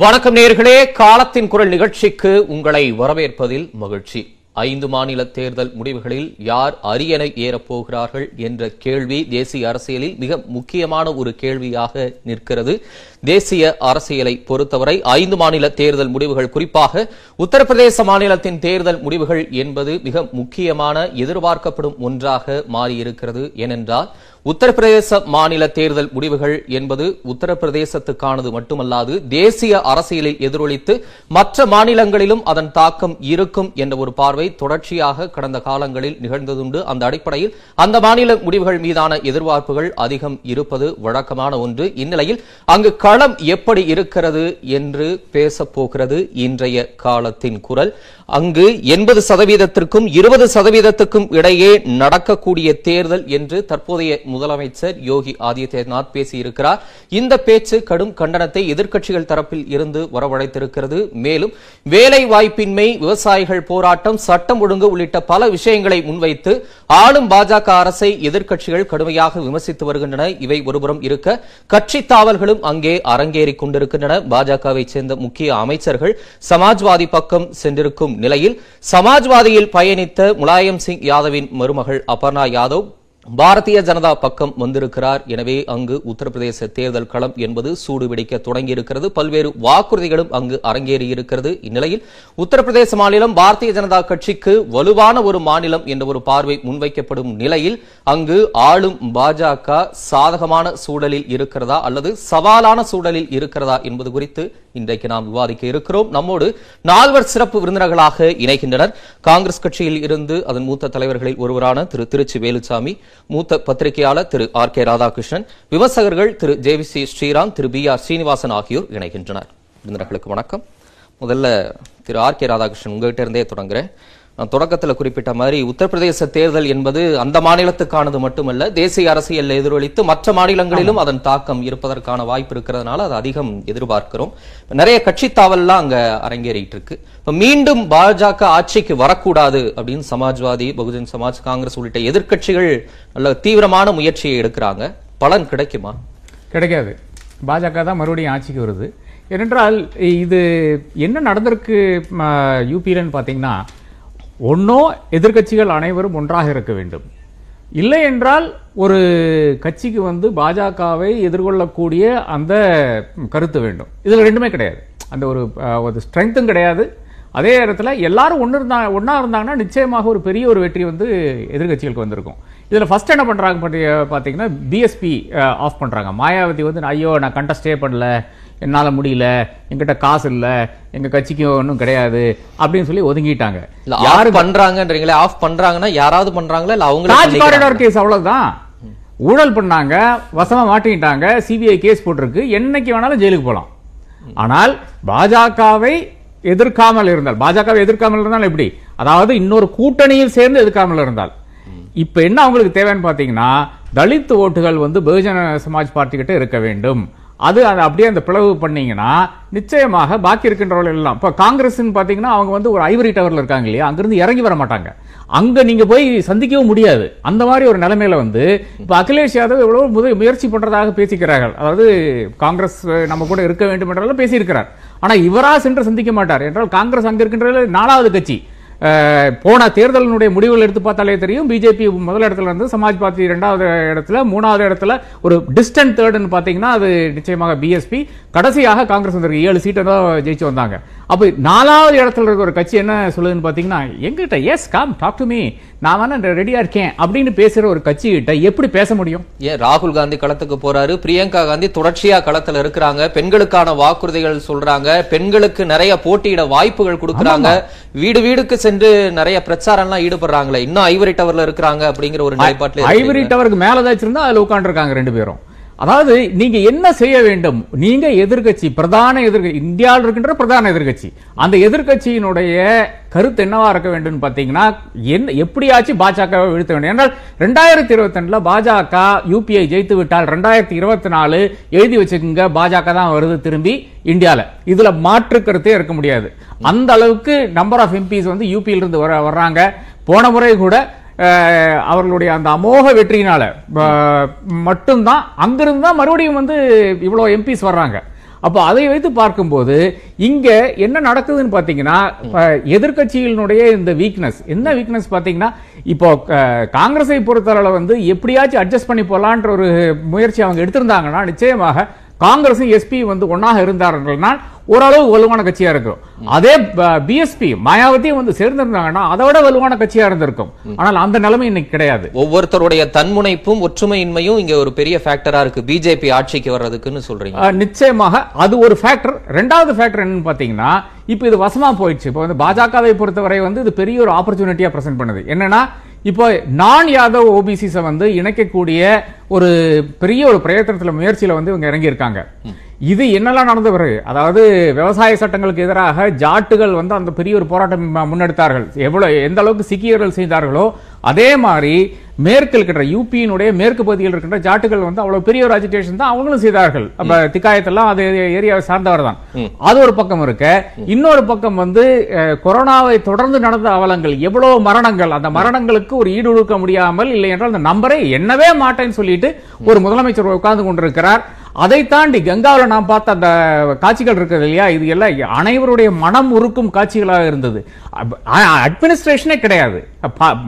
வணக்கம் நேர்களே. காலத்தின் குரல் நிகழ்ச்சிக்கு உங்களை வரவேற்பதில் மகிழ்ச்சி. ஐந்து மாநில தேர்தல் முடிவுகளில் யார் அரியணை ஏறப் போகிறார்கள் என்ற கேள்வி தேசிய அரசியலில் மிக முக்கியமான ஒரு கேள்வியாக நிற்கிறது. தேசிய அரசியலை பொறுத்தவரை ஐந்து மாநில தேர்தல் முடிவுகள் குறிப்பாக உத்தரப்பிரதேச மாநிலத்தின் தேர்தல் முடிவுகள் என்பது மிக முக்கியமான எதிர்பார்க்கப்படும் ஒன்றாக மாறியிருக்கிறது. ஏனென்றால் உத்தரப்பிரதேச மாநில தேர்தல் முடிவுகள் என்பது உத்தரப்பிரதேசத்துக்கானது மட்டுமல்லாது தேசிய அரசியலில் எதிரொலித்து மற்ற மாநிலங்களிலும் அதன் தாக்கம் இருக்கும் என்ற ஒரு பார்வை தொடர்ச்சியாக கடந்த காலங்களில் நிகழ்ந்ததுண்டு. அந்த அடிப்படையில் அந்த மாநில முடிவுகள் மீதான எதிர்பார்ப்புகள் அதிகம் இருப்பது வழக்கமான ஒன்று. இந்நிலையில் அங்கு களம் எப்படி இருக்கிறது என்று பேசப்போகிறது இன்றைய காலத்தின் குரல். அங்கு எண்பது சதவீதத்திற்கும் இருபது சதவீதத்துக்கும் இடையே நடக்கக்கூடிய தேர்தல் என்று தற்போதைய முதலமைச்சர் யோகி ஆதித்யநாத் பேசியிருக்கிறார். இந்த பேச்சு கடும் கண்டனத்தை எதிர்க்கட்சிகள் தரப்பில் இருந்து வரவழைத்திருக்கிறது. மேலும் வேலை வாய்ப்பின்மை விவசாயிகள் போராட்டம் சட்டம் ஒழுங்கு உள்ளிட்ட பல விஷயங்களை முன்வைத்து ஆளும் பாஜக அரசை எதிர்க்கட்சிகள் கடுமையாக விமர்சித்து வருகின்றன. இவை ஒருபுறம் இருக்க கட்சி தாவல்களும் அங்கே அரங்கேறிக் கொண்டிருக்கின்றன. பாஜகவை சேர்ந்த முக்கிய அமைச்சர்கள் சமாஜ்வாதி பக்கம் சென்றிருக்கும் நிலையில் சமாஜ்வாதியில் பயணித்த முலாயம் சிங் யாதவின் மருமகள் அபர்ணா யாதவ் பாரதிய ஜனதா பக்கம் வந்திருக்கிறார். எனவே அங்கு உத்தரப்பிரதேச தேர்தல் களம் என்பது சூடுபிடிக்க தொடங்கியிருக்கிறது. பல்வேறு வாக்குறுதிகளும் அங்கு அரங்கேறி இருக்கிறது இந்நிலையில் உத்தரப்பிரதேச மாநிலம் பாரதிய ஜனதா கட்சிக்கு வலுவான ஒரு மாநிலம் என்ற ஒரு பார்வை முன்வைக்கப்படும் நிலையில் அங்கு ஆளும் பாஜக சாதகமான சூழலில் இருக்கிறதா அல்லது சவாலான சூழலில் இருக்கிறதா என்பது குறித்து இன்றைக்கு நாம் விவாதிக்க இருக்கிறோம். நம்மோடு நால்வர் சிறப்பு விருந்தினர்களாக இணைகின்றனர். காங்கிரஸ் கட்சியில் இருந்து அதன் மூத்த தலைவர்களில் ஒருவரான திரு திருச்சி வேலுசாமி மூத்த பத்திரிகையாளர் திரு ஆர் கே ராதாகிருஷ்ணன் விமர்சகர்கள் திரு ஜே வி சி ஸ்ரீராம் திரு பி ஆர் ஸ்ரீனிவாசன் ஆகியோர் இணைகின்றனர். விருந்தினர்களுக்கு வணக்கம். முதல்ல திரு ஆர் கே ராதாகிருஷ்ணன் உங்ககிட்ட இருந்தே தொடங்குறேன். தொடக்கத்தில் குறிப்பிட்ட மாதிரி உத்தரப்பிரதேச தேர்தல் என்பது அந்த மாநிலத்துக்கானது மட்டுமல்ல தேசிய அரசியல் எதிரொலித்து மற்ற மாநிலங்களிலும் அதன் தாக்கம் இருப்பதற்கான வாய்ப்பு இருக்கிறதுனால அது அதிகம் எதிர்பார்க்கிறோம். நிறைய கட்சி தாவல்லாம் அங்க அரங்கேறிட்டு இருக்கு இப்ப மீண்டும் பாஜக ஆட்சிக்கு வரக்கூடாது அப்படின்னு சமாஜ்வாதி பகுஜன் சமாஜ் காங்கிரஸ் உள்ளிட்ட எதிர்க்கட்சிகள் நல்ல தீவிரமான முயற்சியை எடுக்கிறாங்க. பலன் கிடைக்குமா? கிடைக்காது. பாஜக தான் மறுபடியும் ஆட்சிக்கு வருது. ஏனென்றால் இது என்ன நடந்திருக்கு யூபியிலன்னு பார்த்தீங்கன்னா ஒன்றோ எதிர்க்கட்சிகள் அனைவரும் ஒன்றாக இருக்க வேண்டும். இல்லை என்றால் ஒரு கட்சிக்கு வந்து பாஜகவை எதிர்கொள்ளக்கூடிய அந்த கருத்து வேண்டும். இதில் ரெண்டுமே கிடையாது. அந்த ஒரு ஒரு ஸ்ட்ரென்த்தும் கிடையாது. அதே இடத்துல எல்லாரும் ஒன்று இருந்தா ஒன்றா இருந்தாங்கன்னா நிச்சயமாக ஒரு பெரிய ஒரு வெற்றி வந்து எதிர்க்கட்சிகளுக்கு வந்திருக்கும். இதில் ஃபஸ்ட் என்ன பண்ணுறாங்க பற்றி பார்த்தீங்கன்னா பிஎஸ்பி ஆஃப் பண்ணுறாங்க மாயாவதி வந்து ஐயோ நான் கண்டஸ்டே பண்ணல. என்னால் முடியல என்கிட்ட காசு இல்லை எங்கள் கட்சிக்கு ஒன்றும் கிடையாது அப்படின்னு சொல்லி ஒதுங்கிட்டாங்க. இல்ல யாரு பண்றாங்கன்றீங்களே ஆஃப் பண்றாங்கன்னா யாராவது பண்றாங்களா? இல்ல தாஜ் பண்ணிக்கிறாங்களா? காரிடார் கேஸ் அவ்வளவுதான். ஊழல் பண்ணாங்க வசமா மாட்டிக்கிட்டாங்க சிபிஐ கேஸ் போட்டிருக்கு என்னைக்கு வேணாலும் ஜெயிலுக்கு போலாம். ஆனால் பாஜகவை எதிர்க்காமல் இருந்தால் பாஜகவை எதிர்க்காமல் இருந்தால் எப்படி? அதாவது இன்னொரு கூட்டணியில் சேர்ந்து எதிர்க்காமல் இருந்தால். இப்ப என்ன அவங்களுக்கு தேவைன்னு பாத்தீங்கன்னா தலித் ஓட்டுகள் வந்து பகுஜன சமாஜ் பார்ட்டி கிட்ட இருக்க வேண்டும். அது அதை அப்படியே அந்த பிளவு பண்ணீங்கன்னா நிச்சயமாக பாக்கி இருக்கின்றவர்கள் எல்லாம் இப்போ காங்கிரஸ்ன்னு பார்த்தீங்கன்னா அவங்க வந்து ஒரு ஐவரி டவரில் இருக்காங்க இல்லையா? அங்கேருந்து இறங்கி வர மாட்டாங்க. அங்கே நீங்கள் போய் சந்திக்கவும் முடியாது. அந்த மாதிரி ஒரு நிலைமையில வந்து இப்போ அகிலேஷ் யாதவ் இவ்வளோ முத முயற்சி பண்ணுறதாக பேசிக்கிறார்கள். அதாவது காங்கிரஸ் நம்ம கூட இருக்க வேண்டும் என்றெல்லாம் பேசியிருக்கிறார். ஆனால் இவராக சென்று சந்திக்க மாட்டார். என்றால் காங்கிரஸ் அங்கே இருக்கின்ற நாலாவது கட்சி. போன தேர்தலினுடைய முடிவுகள் எடுத்து பார்த்தாலே தெரியும். பிஜேபி முதல் இடத்துல இருந்து சமாஜ் பார்ட்டி இரண்டாவது இடத்துல மூணாவது இடத்துல ஒரு டிஸ்டன்ட் தேர்டுன்னு பார்த்தீங்கன்னா அது நிச்சயமாக பிஎஸ்பி கடைசியாக காங்கிரஸ் வந்திருக்கு. ஏழு சீட்டை தான் ஜெயிச்சு வந்தாங்க. அப்போ நாலாவது இடத்துல இருக்க ஒரு கட்சி என்ன சொல்லுதுன்னு பார்த்தீங்கன்னா எங்கிட்ட yes come talk to me நான் வேணா ரெடியா இருக்கேன் அப்படின்னு பேசுற ஒரு கட்சி கிட்ட எப்படி பேச முடியும்? ஏன் ராகுல் காந்தி களத்துக்கு போறாரு பிரியங்கா காந்தி தொடர்ச்சியா களத்துல இருக்கிறாங்க பெண்களுக்கான வாக்குறுதிகள் சொல்றாங்க பெண்களுக்கு நிறைய போட்டியிட வாய்ப்புகள் கொடுக்கறாங்க வீடு வீடுக்கு சென்று நிறைய பிரச்சாரம் எல்லாம் ஈடுபடுறாங்களே இன்னும் ஐவரி டவர்ல இருக்கிறாங்க அப்படிங்கிற ஒரு நிலைப்பாட்டுல ஐவரி டவருக்கு மேல ஏதாச்சும் இருந்தா அதுல உட்காந்துருக்காங்க ரெண்டு பேரும். அதாவது நீங்க என்ன செய்ய வேண்டும்? நீங்க எதிர்க்கட்சி பிரதான எதிர்கட்சி இந்தியாவில் இருக்கின்ற பிரதான எதிர்கட்சி அந்த எதிர்க்கட்சியினுடைய கருத்து என்னவா இருக்க வேண்டும் பாத்தீங்கன்னா என்ன எப்படியாச்சும் பாஜகவை வீழ்த்த வேண்டும். என்றால் ரெண்டாயிரத்தி இருபத்தி பாஜக யூபிஐ ஜெயித்து விட்டால் ரெண்டாயிரத்தி இருபத்தி நாலு எழுதி வச்சுக்கோங்க பாஜக தான் வருது திரும்பி இந்தியாவில் இதுல மாற்று கருத்தே இருக்க முடியாது. அந்த அளவுக்கு நம்பர் ஆஃப் எம்பிஸ் வந்து யூபியில இருந்து வர வர்றாங்க. போன முறை கூட அவர்களுடைய அந்த அமோக வெற்றியினால மட்டும்தான் அங்கிருந்து தான் மறுபடியும் வந்து இவ்வளவு எம்பிஸ் வர்றாங்க. அப்ப அதை வைத்து பார்க்கும்போது இங்க என்ன நடக்குதுன்னு பாத்தீங்கன்னா இப்ப எதிர்க்கட்சிகளினுடைய இந்த வீக்னஸ் என்ன வீக்னஸ் பாத்தீங்கன்னா இப்போ காங்கிரஸை பொறுத்தளவுல வந்து எப்படியாச்சும் அட்ஜஸ்ட் பண்ணி போலான்ற ஒரு முயற்சி அவங்க எடுத்திருந்தாங்கன்னா நிச்சயமாக காங்கிரஸும் எஸ்பி வந்து ஒன்னாக இருந்தார்கள்னா ஓரளவு வலுவான கட்சியா இருக்கும் அதே பிஎஸ்பி மாயாவதியும் வந்து சேர்ந்திருந்தாங்கன்னா அதை விட வலுவான கட்சியா இருந்திருக்கும். ஆனால் அந்த நிலைமை இன்னைக்கு கிடையாது. ஒவ்வொருத்தருடைய தன்முனைப்பும் ஒற்றுமையின்மையும் இங்க ஒரு பெரிய ஃபேக்டரா இருக்கு. பிஜேபி ஆட்சிக்கு வர்றதுக்குன்னு சொல்றீங்க. நிச்சயமாக அது ஒரு ஃபேக்டர் ரெண்டாவது ஃபேக்டர் என்னன்னு பாத்தீங்கன்னா இப்போ இது வசமா போயிடுச்சு. இப்போ வந்து பாஜகவை பொறுத்தவரை வந்து இது பெரிய ஒரு ஆப்பர்ச்சுனிட்டியா பிரசன்ட் பண்ணுது. என்னன்னா இப்போ நான் யாதவ் ஓபிசிஸை வந்து இணைக்கக்கூடிய ஒரு பெரிய ஒரு பிரயத்தனத்தில் முயற்சியில் வந்து இவங்க இறங்கி இருக்காங்க இது என்னெல்லாம் நடந்த பிறகு? அதாவது விவசாய சட்டங்களுக்கு எதிராக ஜாட்டுகள் வந்து அந்த பெரிய ஒரு போராட்டம் முன்னெடுத்தார்கள். எவ்வளவு எந்த அளவுக்கு சிக்கியர்கள் செய்தார்களோ அதே மாதிரி மேற்கு இருக்கின்ற யூபியினுடைய மேற்கு பகுதியில் இருக்கின்ற ஜாட்டுகள் வந்து அவ்வளவு பெரிய ஒரு அஜிடேஷன் தான் அவங்களும் செய்தார்கள். அப்ப திக்காயத்தெல்லாம் அது ஏரியாவை சார்ந்தவர் தான். அது ஒரு பக்கம் இருக்க. இன்னொரு பக்கம் வந்து கொரோனாவை தொடர்ந்து நடந்த அவலங்கள் எவ்வளவு மரணங்கள் அந்த மரணங்களுக்கு ஒரு ஈடு கொடுக்க முடியாமல் இல்லை என்றால் அந்த நம்பரை எண்ணவே மாட்டேன்னு சொல்லிட்டு ஒரு முதலமைச்சர் உட்கார்ந்து கொண்டிருக்கிறார். அதை தாண்டி கங்காவில் நாம் பார்த்த அந்த காட்சிகள் இருக்குது இல்லையா? இது எல்லாம் அனைவருடைய மனம் உருக்கும் காட்சிகளாக இருந்தது. அட்மினிஸ்ட்ரேஷனே கிடையாது.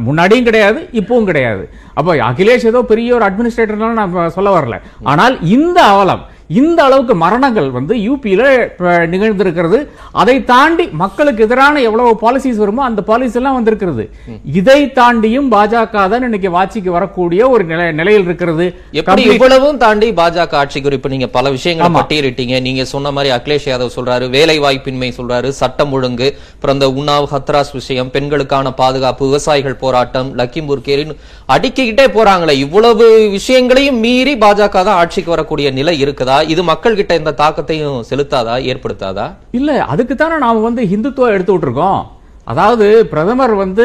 முன்னாடியும் கிடையாது இப்பவும் கிடையாது. அப்போ அகிலேஷ் ஏதோ பெரிய ஒரு அட்மினிஸ்ட்ரேட்டர்னால நான் சொல்ல வரல. ஆனால் இந்த அவலம் இந்த அளவுக்கு மரணங்கள் வந்து யூபியில நிகழ்ந்திருக்கிறது. அதை தாண்டி மக்களுக்கு எதிரான எவ்வளவு பாலிசிஸ் வருமோ அந்த பாலிசி எல்லாம் வந்திருக்கிறது. இதை தாண்டியும் பாஜக தான் இன்னைக்கு ஆட்சிக்கு வரக்கூடிய ஒரு நிலை நிலையில் இருக்கிறது. எப்படி இவ்வளவும் தாண்டி பாஜக ஆட்சி குறிப்பு நீங்க பல விஷயங்களை. பட்டியலிட்டீங்க. நீங்க சொன்ன மாதிரி அகிலேஷ் யாதவ் சொல்றாரு வேலை வாய்ப்பின்மை சொல்றாரு சட்டம் ஒழுங்கு அப்புறம் இந்த உன்னாவ் ஹத்ராஸ் விஷயம் பெண்களுக்கான பாதுகாப்பு விவசாயிகள் போராட்டம் லக்கிம்பூர் கேரின்னு அடுக்கிக்கிட்டே போறாங்களே. இவ்வளவு விஷயங்களையும் மீறி பாஜக தான் ஆட்சிக்கு வரக்கூடிய நிலை இருக்குதா? இது மக்கள் கிட்ட இந்த தாக்கத்தையும் செலுத்தாதா? ஏற்படுத்தாதா? இல்ல அதுக்கு தானே நாம வந்து ஹிந்துத்துவம் எடுத்து விட்டுருக்கோம். அதாவது பிரதமர் வந்து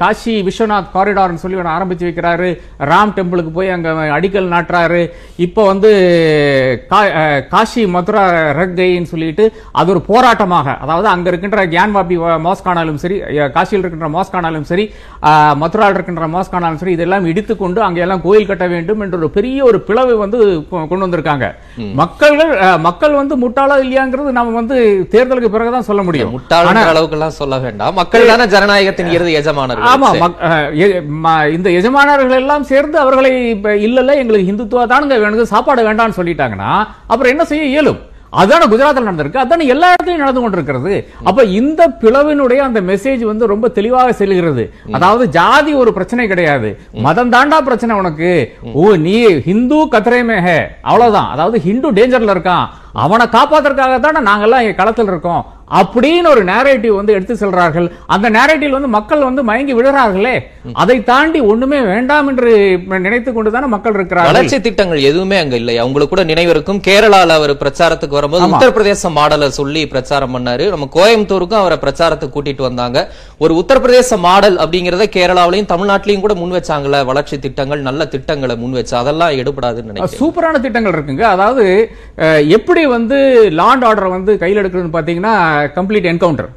காஷி விஸ்வநாத் காரிடார்னு சொல்லி ஒன்று ஆரம்பிச்சு வைக்கிறாரு. ராம் டெம்பிளுக்கு போய் அங்க அடிக்கல் நாட்டுறாரு. இப்போ வந்து காஷி மதுரா ரக்கைன்னு சொல்லிட்டு அது ஒரு போராட்டமாக. அதாவது அங்க இருக்கின்ற கியான்வாபி மாஸ்கானாலும் சரி காசியில் இருக்கின்ற மாஸ்கானாலும் சரி மதுராவில் இருக்கின்ற மாஸ்கானாலும் சரி இதெல்லாம் இடித்து கொண்டு அங்க எல்லாம் கோயில் கட்ட வேண்டும் என்ற ஒரு பெரிய ஒரு பிளவை வந்து கொண்டு வந்திருக்காங்க. மக்கள்கள் மக்கள் வந்து முட்டாளா இல்லையாங்கிறது நம்ம வந்து தேர்தலுக்கு பிறகுதான் சொல்ல முடியும். முட்டாளன்ற அளவுக்கு எல்லாம் சொல்ல வேண்டாம். மக்கள் தானே ஜனநாயகத்தின் இறுதி எஜமானர்கள். ஆமா இந்த எஜமானர்கள் எல்லாம் சேர்ந்து அவர்களை இப்ப இல்ல இல்ல எங்களுக்கு இந்துத்துவா தானுங்க வேணுங்க சாப்பாடு வேண்டாம்னு சொல்லிட்டாங்கன்னா அப்புறம் என்ன செய்ய இயலும்? அதான குஜராத்தில் நடந்திருக்கு அதான எல்லா இடத்துலயும் நடந்து கொண்டிருக்கிறது. அப்ப இந்த பிளவினுடைய அந்த மெசேஜ் வந்து ரொம்ப தெளிவாக செல்கிறது. அதாவது ஜாதி ஒரு பிரச்சனை கிடையாது. மதம் தாண்டா பிரச்சனை உனக்கு. ஓ நீ ஹிந்து ஹே அவ்வளவுதான். அதாவது ஹிந்து டேஞ்சர்ல இருக்கான். அவனை காப்பாத்துறதுக்காக தானே நாங்கெல்லாம் களத்தில் இருக்கோம். அப்படின்னு ஒரு நேரேட்டிவ் வந்து எடுத்து செல்றார்கள். அந்த நேரேட்டிவ் வந்து மக்கள் வந்து மயங்கி விடுறார்களே அதை தாண்டி ஒண்ணுமே வேண்டாம் என்று நினைத்து கொண்டுதானே மக்கள் இருக்கிறார்கள். வளர்ச்சி திட்டங்கள் எதுவுமே அங்க இல்லையா உங்களுக்கு கூட நினைவு இருக்கும் கேரளால அவர் பிரச்சாரத்துக்கு வரும்போது. உத்தரப்பிரதேச மாடலை சொல்லி பிரச்சாரம் பண்ணாரு. நம்ம கோயம்புத்தூருக்கும் அவரை பிரச்சாரத்துக்கு கூட்டிட்டு வந்தாங்க. ஒரு உத்தரப்பிரதேச மாடல் அப்படிங்கறத கேரளாவிலையும் தமிழ்நாட்டிலையும் கூட முன் வச்சாங்கல்ல. வளர்ச்சி திட்டங்கள் நல்ல திட்டங்களை முன் வச்சு அதெல்லாம் எடுபடாதுன்னு நினைக்கிறேன். சூப்பரான திட்டங்கள் இருக்குங்க. அதாவது எப்படி வந்து லாண்ட் ஆர்டர் வந்து கையில் எடுக்கிறதுன்னு பார்த்தீங்கன்னா கம்ப்ளீட் என்கவுண்டர்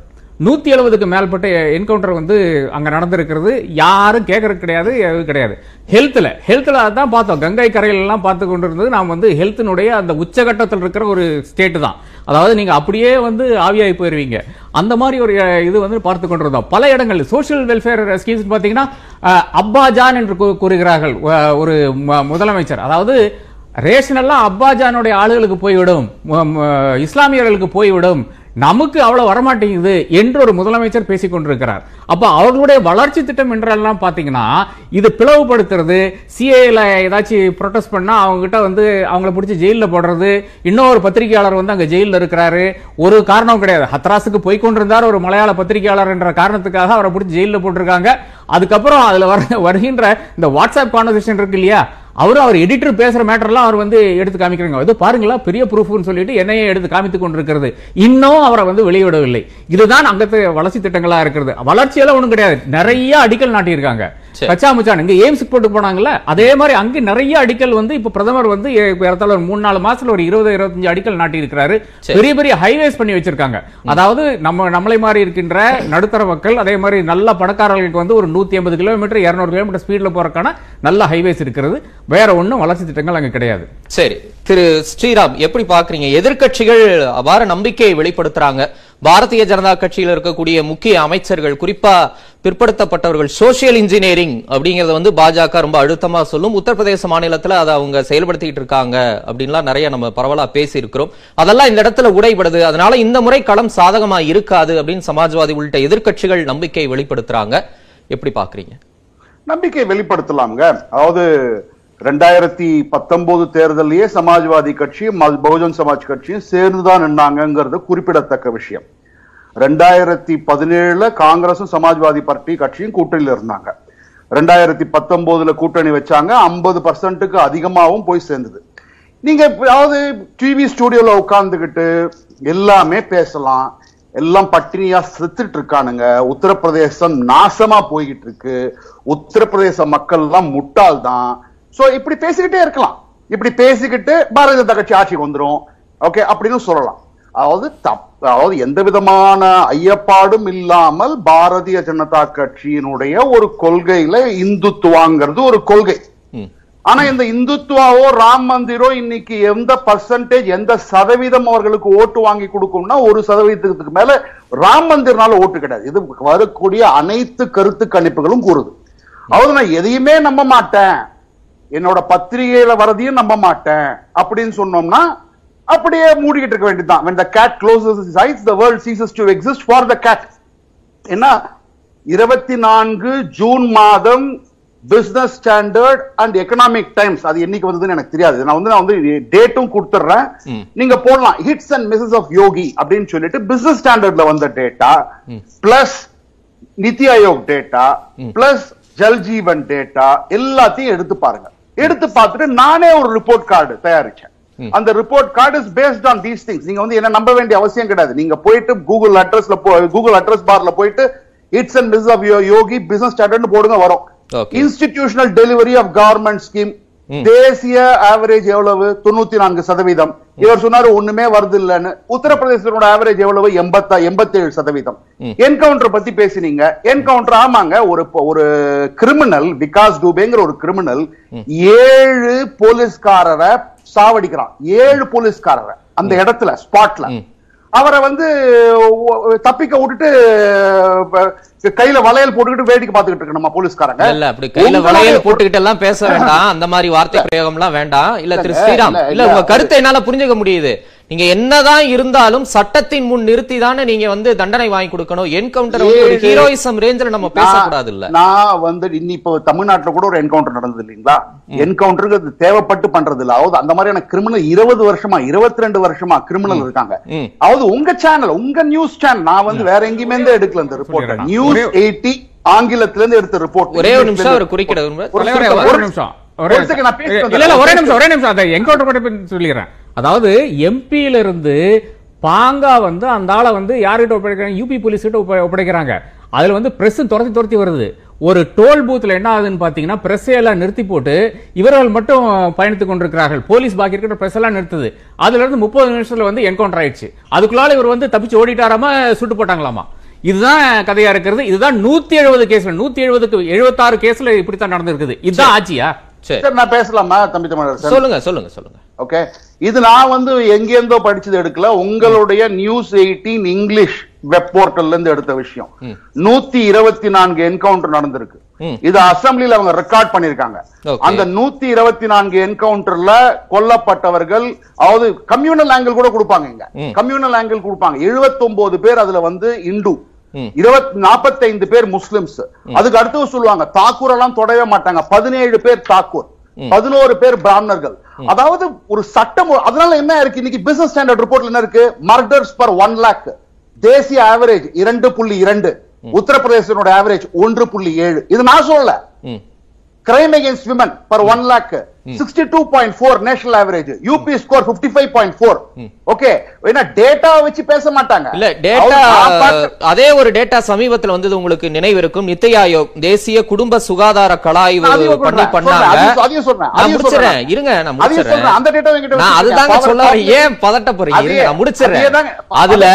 நூத்தி எழுபதுக்கு மேற்பட்ட என்கவுண்டர் வந்து அங்க நடந்திருக்கிறது. யாரும் கேட்கறது கிடையாது எதுவும் கிடையாது. ஹெல்த்ல ஹெல்த்ல தான் பார்த்தோம். கங்கை கரையிலெல்லாம் பார்த்து பார்த்து கொண்டிருந்தது. நாம் வந்து ஹெல்த்தினுடைய அந்த உச்சகட்டத்தில் இருக்கிற ஒரு ஸ்டேட்டு தான். அதாவது நீங்க அப்படியே வந்து ஆவியாகி போயிருவீங்க. அந்த மாதிரி ஒரு இது வந்து பார்த்து கொண்டிருந்தோம். பல இடங்கள் சோஷியல் வெல்ஃபேர் ஸ்கீம்ஸ் பார்த்தீங்கன்னா அப்பாஜான் என்று கூ- கூறுகிறார்கள். ஒரு முதலமைச்சர். அதாவது ரேஷனெல்லாம் அப்பாஜானுடைய ஆளுகளுக்கு போய்விடும். இஸ்லாமியர்களுக்கு போய்விடும். நமக்கு அவ்வளவு வரமாட்டேங்குது என்று ஒரு முதலமைச்சர் பேசிக் கொண்டிருக்கிறார். அப்ப அவர்களுடைய வளர்ச்சி திட்டம் என்றெல்லாம் பாத்தீங்கன்னா இது பிளவுபடுத்துறது. சிஏல ஏதாச்சும் ப்ரொடெஸ்ட் பண்ணா அவங்க கிட்ட வந்து அவங்கள பிடிச்சி ஜெயிலில் போடுறது. இன்னொரு பத்திரிகையாளர் வந்து அங்க ஜெயிலில் இருக்கிறாரு. ஒரு காரணம் கிடையாது. ஹத்ராஸுக்கு போய் கொண்டிருந்தார் ஒரு மலையாள பத்திரிகையாளர் என்ற காரணத்துக்காக அவரை பிடிச்சி ஜெயிலில் போட்டிருக்காங்க. அதுக்கப்புறம் அதில் வர வருகின்ற இந்த வாட்ஸ்அப் கான்வர்சேஷன் இருக்கு இல்லையா? அவரும் அவர் எடிட்டர் பேசுற மேட்டர்லாம் அவர் வந்து எடுத்து காமிக்கிறாங்க. அது பாருங்களா பெரிய ப்ரூஃப்னு சொல்லிட்டு என்னையே எடுத்து காமித்து கொண்டிருக்கிறது. இன்னும் அவரை வந்து வெளியிடவில்லை. இதுதான் அங்கத்து வளர்ச்சி திட்டங்களா இருக்கிறது. வளர்ச்சியெல்லாம் ஒன்றும் கிடையாது. நிறைய அடிக்கல் நாட்டியிருக்காங்க. கச்சா முச்சான் இங்க எய்ம்ஸ்க்கு போட்டு போனாங்கல்ல அதே மாதிரி அங்க நிறைய அடிக்கல் வந்து இப்ப பிரதமர் வந்து ஏறத்தாழ ஒரு மூணு நாலு மாசத்துல ஒரு இருபது இருபத்தஞ்சு அடிக்கல் நாட்டி இருக்கிறாரு. பெரிய பெரிய ஹைவேஸ் பண்ணி வச்சிருக்காங்க. அதாவது நம்ம நம்மளை மாதிரி இருக்கின்ற நடுத்தர மக்கள் அதே மாதிரி நல்ல பணக்காரர்களுக்கு வந்து ஒரு நூத்தி ஐம்பது கிலோமீட்டர் இருநூறு கிலோமீட்டர் ஸ்பீட்ல போறதுக்கான நல்ல ஹைவேஸ் இருக்கிறது. வேற ஒண்ணும் வளர்ச்சி திட்டங்கள் அங்க கிடையாது. சரி. திரு ஸ்ரீராம் எப்படி பாக்குறீங்க எதிர்க்கட்சிகள் அபார நம்பிக்கையை வெளிப்படுத்துறாங்க. பாரதிய ஜனதா கட்சியில் இருக்கக்கூடிய முக்கிய அமைச்சர்கள் குறிப்பா பிற்படுத்தப்பட்டவர்கள் சோசியல் இன்ஜினியரிங் அப்படிங்கறத வந்து பாஜக ரொம்ப அழுத்தமா சொல்லும். உத்தரப்பிரதேச மாநிலத்துல அதை அவங்க செயல்படுத்திட்டு இருக்காங்க அப்படின்லாம் நிறைய நம்ம பரவலா பேசி இருக்கிறோம் அதெல்லாம் இந்த இடத்துல உடைபடுது. அதனால இந்த முறை களம் சாதகமா இருக்காது அப்படின்னு சமாஜ்வாதி உள்ளிட்ட எதிர்க்கட்சிகள் நம்பிக்கை வெளிப்படுத்துறாங்க. எப்படி பாக்குறீங்க நம்பிக்கை வெளிப்படுத்தலாம்ங்க. அதாவது ரெண்டாயிரத்தி பத்தொன்பது தேர்தலையே சமாஜ்வாதி கட்சியும் பகுஜன் சமாஜ் கட்சியும் சேர்ந்துதான் நின்னாங்கிறது குறிப்பிடத்தக்க விஷயம். ரெண்டாயிரத்தி பதினேழுல காங்கிரசும் சமாஜ்வாதி பார்ட்டி கட்சியும் கூட்டணியில் இருந்தாங்க. ரெண்டாயிரத்தி பத்தொன்பதுல கூட்டணி வச்சாங்க. ஐம்பது பர்சன்ட்டுக்கு அதிகமாகவும் போய் சேர்ந்தது. நீங்க அதாவது டிவி ஸ்டுடியோல உட்காந்துக்கிட்டு எல்லாமே பேசலாம். எல்லாம் பட்டினியா செத்துட்டு இருக்கானுங்க. உத்தரப்பிரதேசம் நாசமா போய்கிட்டு இருக்கு. உத்தரப்பிரதேச மக்கள் எல்லாம் முட்டாள் தான் சோ இப்படி பேசிக்கிட்டே இருக்கலாம். இப்படி பேசிக்கிட்டு பாரதிய ஜனதா கட்சி ஆட்சிக்கு வந்துரும். ஓகே அப்படின்னு சொல்லலாம். அதாவது தப் அதாவது எந்த விதமான ஐயப்பாடும் இல்லாமல் பாரதிய ஜனதா கட்சியினுடைய ஒரு கொள்கையில இந்துத்துவாங்கிறது ஒரு கொள்கை. ஆனா இந்த இந்துத்துவாவோ ராம் மந்திரோ இன்னைக்கு எந்த பர்சன்டேஜ் எந்த சதவீதம் அவர்களுக்கு ஓட்டு வாங்கி கொடுக்கும்னா ஒரு சதவீதத்துக்கு மேல ராம் மந்திர்னால ஓட்டு கிடையாது. இது வரக்கூடிய அனைத்து கருத்து கணிப்புகளும் கூறுது. அதாவது நான் எதையுமே நம்ப மாட்டேன். என்னோட பத்திரிகையில வரதையும் நம்ப மாட்டேன் அப்படின்னு சொன்னோம்னா அப்படியே மூடிக்கிட்டு இருக்க வேண்டியதுதான். When the cat closes its eyes the world ceases to exist for the cat. என்ன இருபத்தி நான்கு ஜூன் மாதம் business standard and economic times அது என்னைக்கு வந்ததுன்னு எனக்கு தெரியாது. நான் வந்து நான் வந்து டேட்டும் கொடுத்துறேன் ம். நீங்க போடலாம். Hits and misses of Yogi அப்படின்னு சொல்லிட்டு பிசினஸ் ஸ்டாண்டர்ட்ல வந்த data plus Niti Aayog data plus Jal Jeevan data எல்லாத்தையும் எடுத்து பாருங்க. எடுத்து பார்த்துட்டு நானே ஒரு ரிப்போர்ட் கார்டு தயாரிச்சேன். அந்த report card is based on these things நீங்க வந்து என்ன நம்ப வேண்டிய அவசியம் கிடையாது. நீங்க போயிட்டு கூகுள் அட்ரஸ்ல கூகுள் அட்ரஸ் பார்ல போயிட்டு hits and miss of Yogi business standard போடுங்க வரும். Institutional delivery of government scheme தேசிய ஆவரேஜ் எவ்வளவு? தொண்ணூத்தி நான்கு சதவீதம் இவர் சொன்னாரு ஒண்ணுமே வருது இல்லன்னு. உத்தரப்பிரதேசத்தோட ஆவரேஜ் எவ்வளவு? எண்பத்தா எண்பத்தி ஏழு சதவீதம் என்கவுண்டர் பத்தி பேசினீங்க. என்கவுண்டர் ஆமாங்க ஒரு ஒரு கிரிமினல் விகாஸ் டூபேங்கிற ஒரு கிரிமினல் ஏழு போலீஸ்காரரை சாவடிக்கிறான். ஏழு போலீஸ்காரரை அந்த இடத்துல ஸ்பாட்ல அவரை வந்து தப்பிக்க விட்டுட்டு கையில வளையல் போட்டுக்கிட்டு வேடிக்கை பார்த்துக்கிட்டு இருக்கு நம்ம போலீஸ்காரங்க. இல்ல அப்படி கையில வளையல் போட்டுக்கிட்டு எல்லாம் பேச வேண்டாம். அந்த மாதிரி வார்த்தை பிரயோகம் எல்லாம் வேண்டாம். இல்ல திரு ஸ்ரீராம் இல்ல, உங்க கருத்தை என்னால புரிஞ்சுக்க முடியுது. நீங்க என்னதான் இருந்தாலும் சட்டத்தின் முன் நிறுத்தி தானே நீங்க வந்து தண்டனை வாங்கி கொடுக்கணும். என்கவுண்டர் வந்து ஒரு ஹீரோயிசம் ரேஞ்சில நம்ம பேசக்கூடாது இல்ல நான் வந்து இன்னி இப்போ தமிழ்நாட்டுல கூட ஒரு என்கவுண்டர் நடந்தது இல்லைங்களா? என்கவுண்டருக்கு தேவைப்பட்டு பண்றது இல்ல. அதாவது அந்த மாதிரியான கிரிமினல் இருபது வருஷமா இருபத்தி ரெண்டு வருஷமா கிரிமினல் இருக்காங்க. அதாவது உங்க சேனல் உங்க நியூஸ் சேனல் நான் வந்து வேற எங்கேயுமே இருந்து எடுக்கல இந்த ரிப்போர்ட். நியூஸ் எயிட்டி ஆங்கிலத்துல இருந்து எடுத்த ரிப்போர்ட் ஒரே ஒரு நிமிஷம். ஒரு second, ஒரே நிமிஷம். ஒரே நிமிஷம். ஒரே நிமிஷம் அதை என்கவுண்டர் பற்றி சொல்லிடுறேன். அதாவது எம்பியில இருந்து பாங்கா வந்து அந்த ஆளை வந்து யார்கிட்ட ஒப்படைக்கிறாங்க? யூபி போலீஸ் கிட்ட ஒப்ப- ஒப்படைக்கிறாங்க. அதுல வந்து பிரஸ் துரத்தி துரத்தி வருது. ஒரு டோல் பூத்ல என்ன ஆகுதுன்னு பாத்தீங்கன்னா பிரஸ் எல்லாம் நிறுத்தி போட்டு இவர்கள் மட்டும் பயணித்துக் கொண்டிருக்கிறார்கள். போலீஸ் பாக்கி இருக்கிற பிரஸ் எல்லாம் நிறுத்துது. அதுல இருந்து முப்பது நிமிஷத்துல வந்து என்கவுண்டர் ஆயிடுச்சு. அதுக்குள்ளால இவர் வந்து தப்பிச்சு ஓடிட்டாராம சுட்டு போட்டாங்களாமா? இதுதான் கதையா இருக்கிறது. இதுதான் நூத்தி எழுபது கேஸ்ல நூத்தி எழுபதுக்கு எழுபத்தாறு கேஸ்ல இப்படித்தான் நடந்திருக்குது. இதுதான் ஆட்சியா? சரி சரி, நான் பேசலாமா தம்பி தமிழர் சொல்லுங்க சொல்லுங்க சொல்லுங்க. ஓகே இது நான் வந்து எங்கேருந்தோ படிச்சது எடுக்கல. உங்களுடைய நியூஸ் எயிட்டீன் இங்கிலீஷ் வெப் போர்ட்டல்ல இருந்து எடுத்த விஷயம். நூத்தி இருபத்தி நான்கு என்கவுண்டர் நடந்திருக்கு. இது அசம்பிளில அவங்க ரெக்கார்ட் பண்ணிருக்காங்க. அந்த நூத்தி இருபத்தி நான்கு என்கவுண்டர்ல கொல்லப்பட்டவர்கள் அதாவது கம்யூனல் ஆங்கிள் கூட கொடுப்பாங்க இங்க. கம்யூனல் ஆங்கிள் கொடுப்பாங்க. 79 பேர் அதுல வந்து இந்து. இருபத்தி நாற்பத்தைந்து பேர் முஸ்லிம்ஸ். அதுக்கு அடுத்து சொல்லுவாங்க தாக்கூர் எல்லாம் தொடவே மாட்டாங்க. பதினேழு பேர் தாக்கூர். பதினோரு பேர் பிராமணர்கள். அதாவது ஒரு சட்டம் அதனால என்ன இருக்கு? இன்னைக்கு பிசினஸ் ஸ்டாண்டர்ட் ரிப்போர்ட்ல என்ன இருக்கு? மர்டர்ஸ் பர் ஒன் லேக் தேசிய ஆவரேஜ் இரண்டு புள்ளி இரண்டு. உத்தரப்பிரதேசனோட ஆவரேஜ் ஒன்று புள்ளி ஏழு. இது நான் சொல்லல. Crime against women per one lakh sixty two point four national average UP score fifty five point four okay ஏன்னா டேட்டா வச்சு பேச மாட்டாங்க. இல்ல டேட்டா பார்த்த- அதே ஒரு டேட்டா சமீபத்துல வந்தது உங்களுக்கு நினைவு இருக்கும். நித்தி ஆயோக் தேசிய குடும்ப சுகாதார கலாய்வு பண்ணி பண்ணாங்க. அதையும் சொல்றேன், நான். இருங்க நான் சொல்றேன், அந்த data என்கிட்ட நான். அதுதாங்க சொல்ல ஏன் பதட்டப்படுறீங்க இருங்க, நான் முடிச்சிடுறேன். அதேதாங்க. அதுல.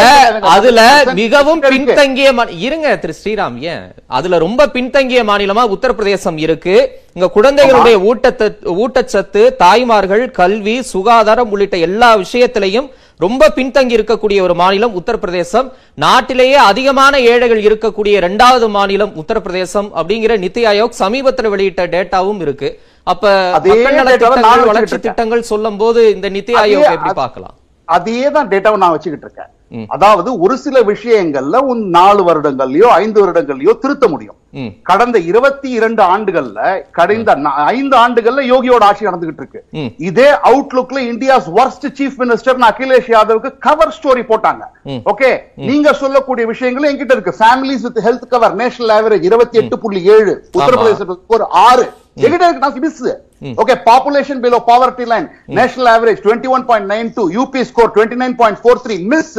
அதுல. மிகவும். பின்தங்கிய இருங்க திரு ஸ்ரீராம் ஏன்? அதுல ரொம்ப பின்தங்கிய மாநிலமா? உத்தரப்பிரதேசம் இருக்கு. இங்க குழந்தைகளுடைய ஊட்டத்த ஊட்டச்சத்து தாய்மார்கள் கல்வி சுகாதாரம் உள்ளிட்ட எல்லா விஷயத்திலையும் ரொம்ப பின்தங்கி இருக்கக்கூடிய ஒரு மாநிலம் உத்தரப்பிரதேசம். நாட்டிலேயே அதிகமான ஏழைகள் இருக்கக்கூடிய இரண்டாவது மாநிலம் உத்தரப்பிரதேசம் அப்படிங்கிற நித்தி ஆயோக் சமீபத்தில் வெளியிட்ட டேட்டாவும் இருக்கு. அப்ப வளர்ச்சி திட்டங்கள் சொல்லும் போது இந்த நித்தி ஆயோக் எப்படி பார்க்கலாம்? அதே தான் டேட்டாவை நான் வச்சுக்கிட்டு இருக்கேன். அதாவது ஒரு சில விஷயங்கள்ல உன் நாலு வருடங்கள்லயோ ஐந்து வருடங்கள்லயோ திருத்த முடியும். கடந்த இருபத்தி இரண்டு ஆண்டுகள்ல கடந்த ஐந்து ஆண்டுகள்ல யோகியோட ஆட்சி நடந்துகிட்டு இருக்கு. இதே அவுட்லுக்ல India's worst chief minister Akhilesh யாதவுக்கு cover story போட்டாங்க. ஓகே நீங்க சொல்லக்கூடிய விஷயங்கள் என்கிட்ட இருக்கு. Families with health cover national average இருபத்தி எட்டு புள்ளி ஏழு உத்தரப்பிரதேசத்துக்கு ஒரு ஆறு. என்கிட்ட இருக்கு நான் miss okay population below poverty line national average twenty one point nine two UP score twenty nine point four three miss.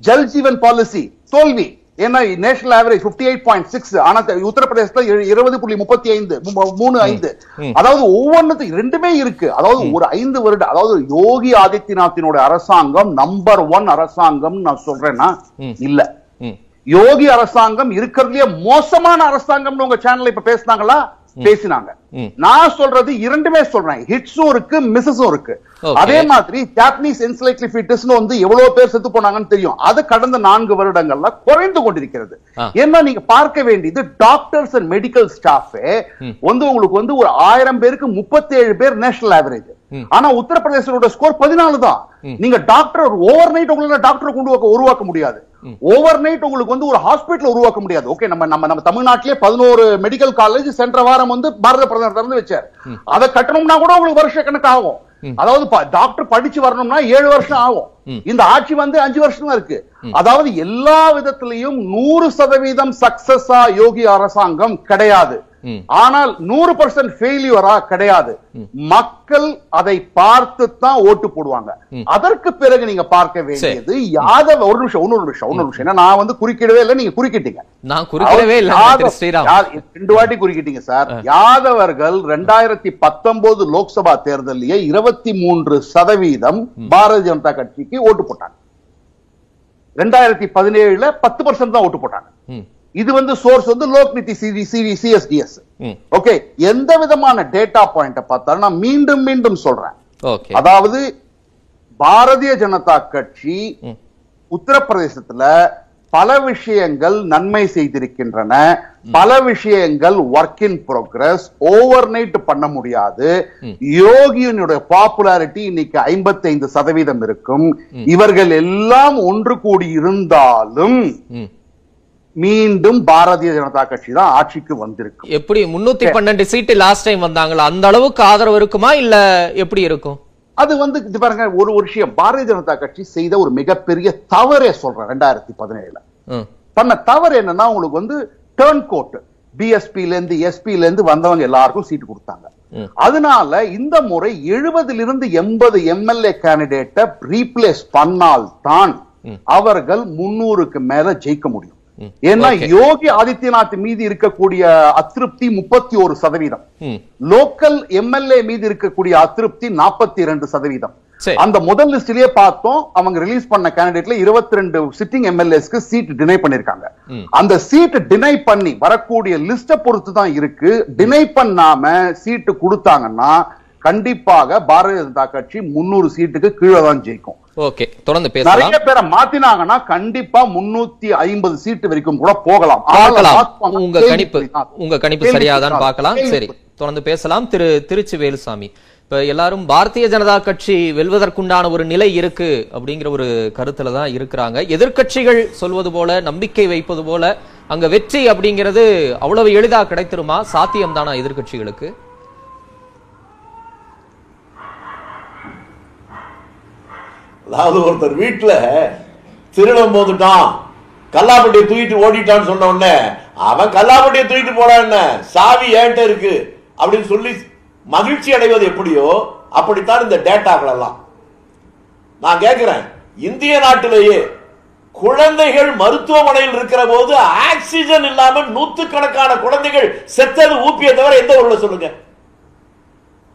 Jal Jeevan policy தோல்வி. ஏன்னா national average fifty eight point six ஆனா உத்தரப்பிரதேசத்துல இரு- இருபது புள்ளி முப்பத்தி ஐந்து மூணு ஐந்து. அதாவது ஒவ்வொன்றுத்துக்கு ரெண்டுமே இருக்கு. அதாவது ஒரு ஐந்து வருட அதாவது யோகி ஆதித்யநாத்தினோட அரசாங்கம் நம்பர் ஒன் அரசாங்கம் நான் சொல்றேன்னா இல்ல. யோகி அரசாங்கம் இருக்கிறதுலயே மோசமான அரசாங்கம்னு உங்க சேனல்ல இப்ப பேசினாங்களா? பேசினாங்க. நான் சொல்றது இரண்டுமே சொல்றேன். ஹிட்ஸும் இருக்கு மிஸ்ஸும் இருக்கு. அதே மாதிரி ஜாப்பனீஸ் என்சைக்ளிபிட்டிஸ்னு வந்து எவ்வளவு பேர் செத்து போனாங்கன்னு தெரியும். அது கடந்த நான்கு வருடங்கள்ல குறைந்து கொண்டிருக்கிறது. ஏன்னா நீங்க பார்க்க வேண்டியது டாக்டர்ஸ் அண்ட் மெடிக்கல் ஸ்டாஃப் வந்து உங்களுக்கு வந்து ஒரு ஆயிரம் பேருக்கு முப்பத்தேழு பேர் நேஷனல் ஆவரேஜ் ஆனா உத்தரப்பிரதேசோட ஸ்கோர் பதினாலு தான். நீங்க டாக்டர் ஓவர் நைட் உங்களால டாக்டர் கொண்டு வாக்க- உருவாக்க முடியாது. ஓவர் நைட் உங்களுக்கு வந்து ஒரு ஹாஸ்பிட்டல் உருவாக்க முடியாது. ஓகே நம்ம நம்ம நம்ம தமிழ்நாட்டிலே பதினோரு மெடிக்கல் காலேஜ் சென்ற வாரம் வந்து பாரத பிரதமர் திறந்து வச்சார். அதை கட்டணும்னா கூட உங்களுக்கு வருஷ கணக்கு ஆகும். அதாவது டாக்டர் படிச்சு வரணும்னா ஏழு வருஷம் ஆகும். இந்த ஆட்சி வந்து அஞ்சு வருஷம் இருக்கு. அதாவது எல்லா விதத்திலையும் நூறு சதவீதம் சக்சஸா யோகி அரசாங்கம் கிடையாது. ஆனால் நூறு பர்சன்ட் ஃபெயிலியரா கிடையாது. மக்கள் அதை பார்த்து தான் ஓட்டு போடுவாங்க. அதற்கு பிறகு நீங்க பார்க்க வேண்டியது யாதவ ஒரு நிமிஷம் இன்னொரு நிமிஷம் இன்னொரு நிமிஷம். ஏன்னா நான் வந்து குறுக்கிடவே இல்லை நீங்க குறுக்கிட்டீங்க. நான் யா- ரெண்டு வாட்டி குறுக்கிட்டீங்க சார். யாதவர்கள் ரெண்டாயிரத்தி பத்தொன்பது லோக்சபா தேர்தலிலேயே இருபத்தி மூன்று சதவீதம் பாரதிய ஜனதா கட்சிக்கு ஓட்டு போட்டாங்க. ரெண்டாயிரத்தி பதினேழுல பத்து பர்சன்ட் தான் ஓட்டு போட்டாங்க. இது வந்து சோர்ஸ் வந்து லோக்நிதி சிஎஸ்டிஎஸ். ஓகே எந்த விதமான டேட்டா பாயிண்ட பார்த்தாலும் நான் மீண்டும் மீண்டும் சொல்றேன். அதாவது பாரதிய ஜனதா கட்சி உத்தரப்பிரதேசத்துல பல விஷயங்கள் நன்மை செய்திருக்கின்றன. பல விஷயங்கள் work in progress over night பண்ண முடியாது. யோகியினுடைய பாப்புலாரிட்டி இன்னைக்கு 55% சதவீதம் இருக்கும். இவர்கள் எல்லாம் ஒன்று கூடி இருந்தாலும். மீண்டும் பாரதிய ஜனதா கட்சி தான் ஆட்சிக்கு வந்திருக்கும் எப்படி முன்னூத்தி பன்னெண்டு சீட்டு லாஸ்ட் டைம் வந்தாங்களா? அந்த அளவுக்கு ஆதரவு இருக்குமா? இல்ல எப்படி இருக்கும்? அது வந்து இது பாருங்க ஒரு விஷயம். பாரதிய ஜனதா கட்சி செய்த ஒரு மிகப்பெரிய தவறே சொல்றேன் ரெண்டாயிரத்தி பதினேழுல. பண்ண தவறு என்னன்னா உங்களுக்கு வந்து டேர்ன் கோட் பிஎஸ்பில இருந்து எஸ்பில இருந்து வந்தவங்க எல்லாருக்கும் சீட்டு கொடுத்தாங்க. அதனால இந்த முறை எழுபதுல இருந்து எண்பது எம்எல்ஏ கேண்டிடேட்டை ரீப்ளேஸ் பண்ணால் தான் அவர்கள் முன்னூறுக்கு மேல ஜெயிக்க முடியும். ஏன்னா. யோகி ஆதித்யநாத் மீது இருக்கக்கூடிய அதிருப்தி முப்பத்தி ஒரு சதவீதம். லோக்கல் எம்எல்ஏ மீது இருக்கக்கூடிய அதிருப்தி நாற்பத்தி இரண்டு சதவீதம். அந்த முதல் லிஸ்ட்லயே பார்த்தோம் அவங்க ரிலீஸ் பண்ண கேண்டிடேட்ல 22 ரெண்டு சிட்டிங் எம்எல்ஏஸ்க்கு சீட் டினை பண்ணிருக்காங்க. அந்த சீட் டினை பண்ணி வரக்கூடிய லிஸ்ட பொறுத்து தான் இருக்கு. டினை பண்ணாம சீட்டு கொடுத்தாங்கன்னா கண்டிப்பாக பாரதிய ஜனதா கட்சி முன்னூறு சீட்டுக்கு கீழே தான் ஜெயிக்கும். ஓகே தொடர்ந்து பேசலாம். நிறைய பேரை மாத்தினாங்கன்னா கண்டிப்பா முன்னூத்தி ஐம்பது சீட்டு வரைக்கும் கூட போகலாம். பார்க்கலாம். உங்க கணிப்பு உங்க கணிப்பு சரியாதான். பார்க்கலாம். சரி தொடர்ந்து பேசலாம். திரு திருச்சி வேலுசாமி இப்ப எல்லாரும் பாரதிய ஜனதா கட்சி வெல்வதற்குண்டான ஒரு நிலை இருக்கு அப்படிங்கிற ஒரு கருத்துல தான் இருக்கிறாங்க. எதிர்க்கட்சிகள் சொல்வது போல நம்பிக்கை வைப்பது போல அங்க வெற்றி அப்படிங்கிறது அவ்வளவு எளிதா கிடைத்திருமா? சாத்தியம் தானா எதிர்க்கட்சிகளுக்கு? அதாவது ஒருத்தர் வீட்டில் திருடம் போந்துட்டான் கல்லாப்பட்டியை தூக்கிட்டு ஓடிட்டான்னு சொன்ன உடனே அவன் கல்லாப்பட்டியை தூக்கிட்டு போடான் சாவி ஏன்ட்ட இருக்கு? அப்படின்னு சொல்லி மகிழ்ச்சி அடைவது எப்படியோ அப்படித்தான் இந்த டேட்டாக்கள் எல்லாம். நான் கேட்கிறேன் இந்திய நாட்டிலேயே குழந்தைகள் மருத்துவமனையில் இருக்கிற போது ஆக்சிஜன் இல்லாமல் நூத்துக்கணக்கான குழந்தைகள் செத்தது ஊப்பிய தவிர எந்த ஊர்ல சொல்லுங்க?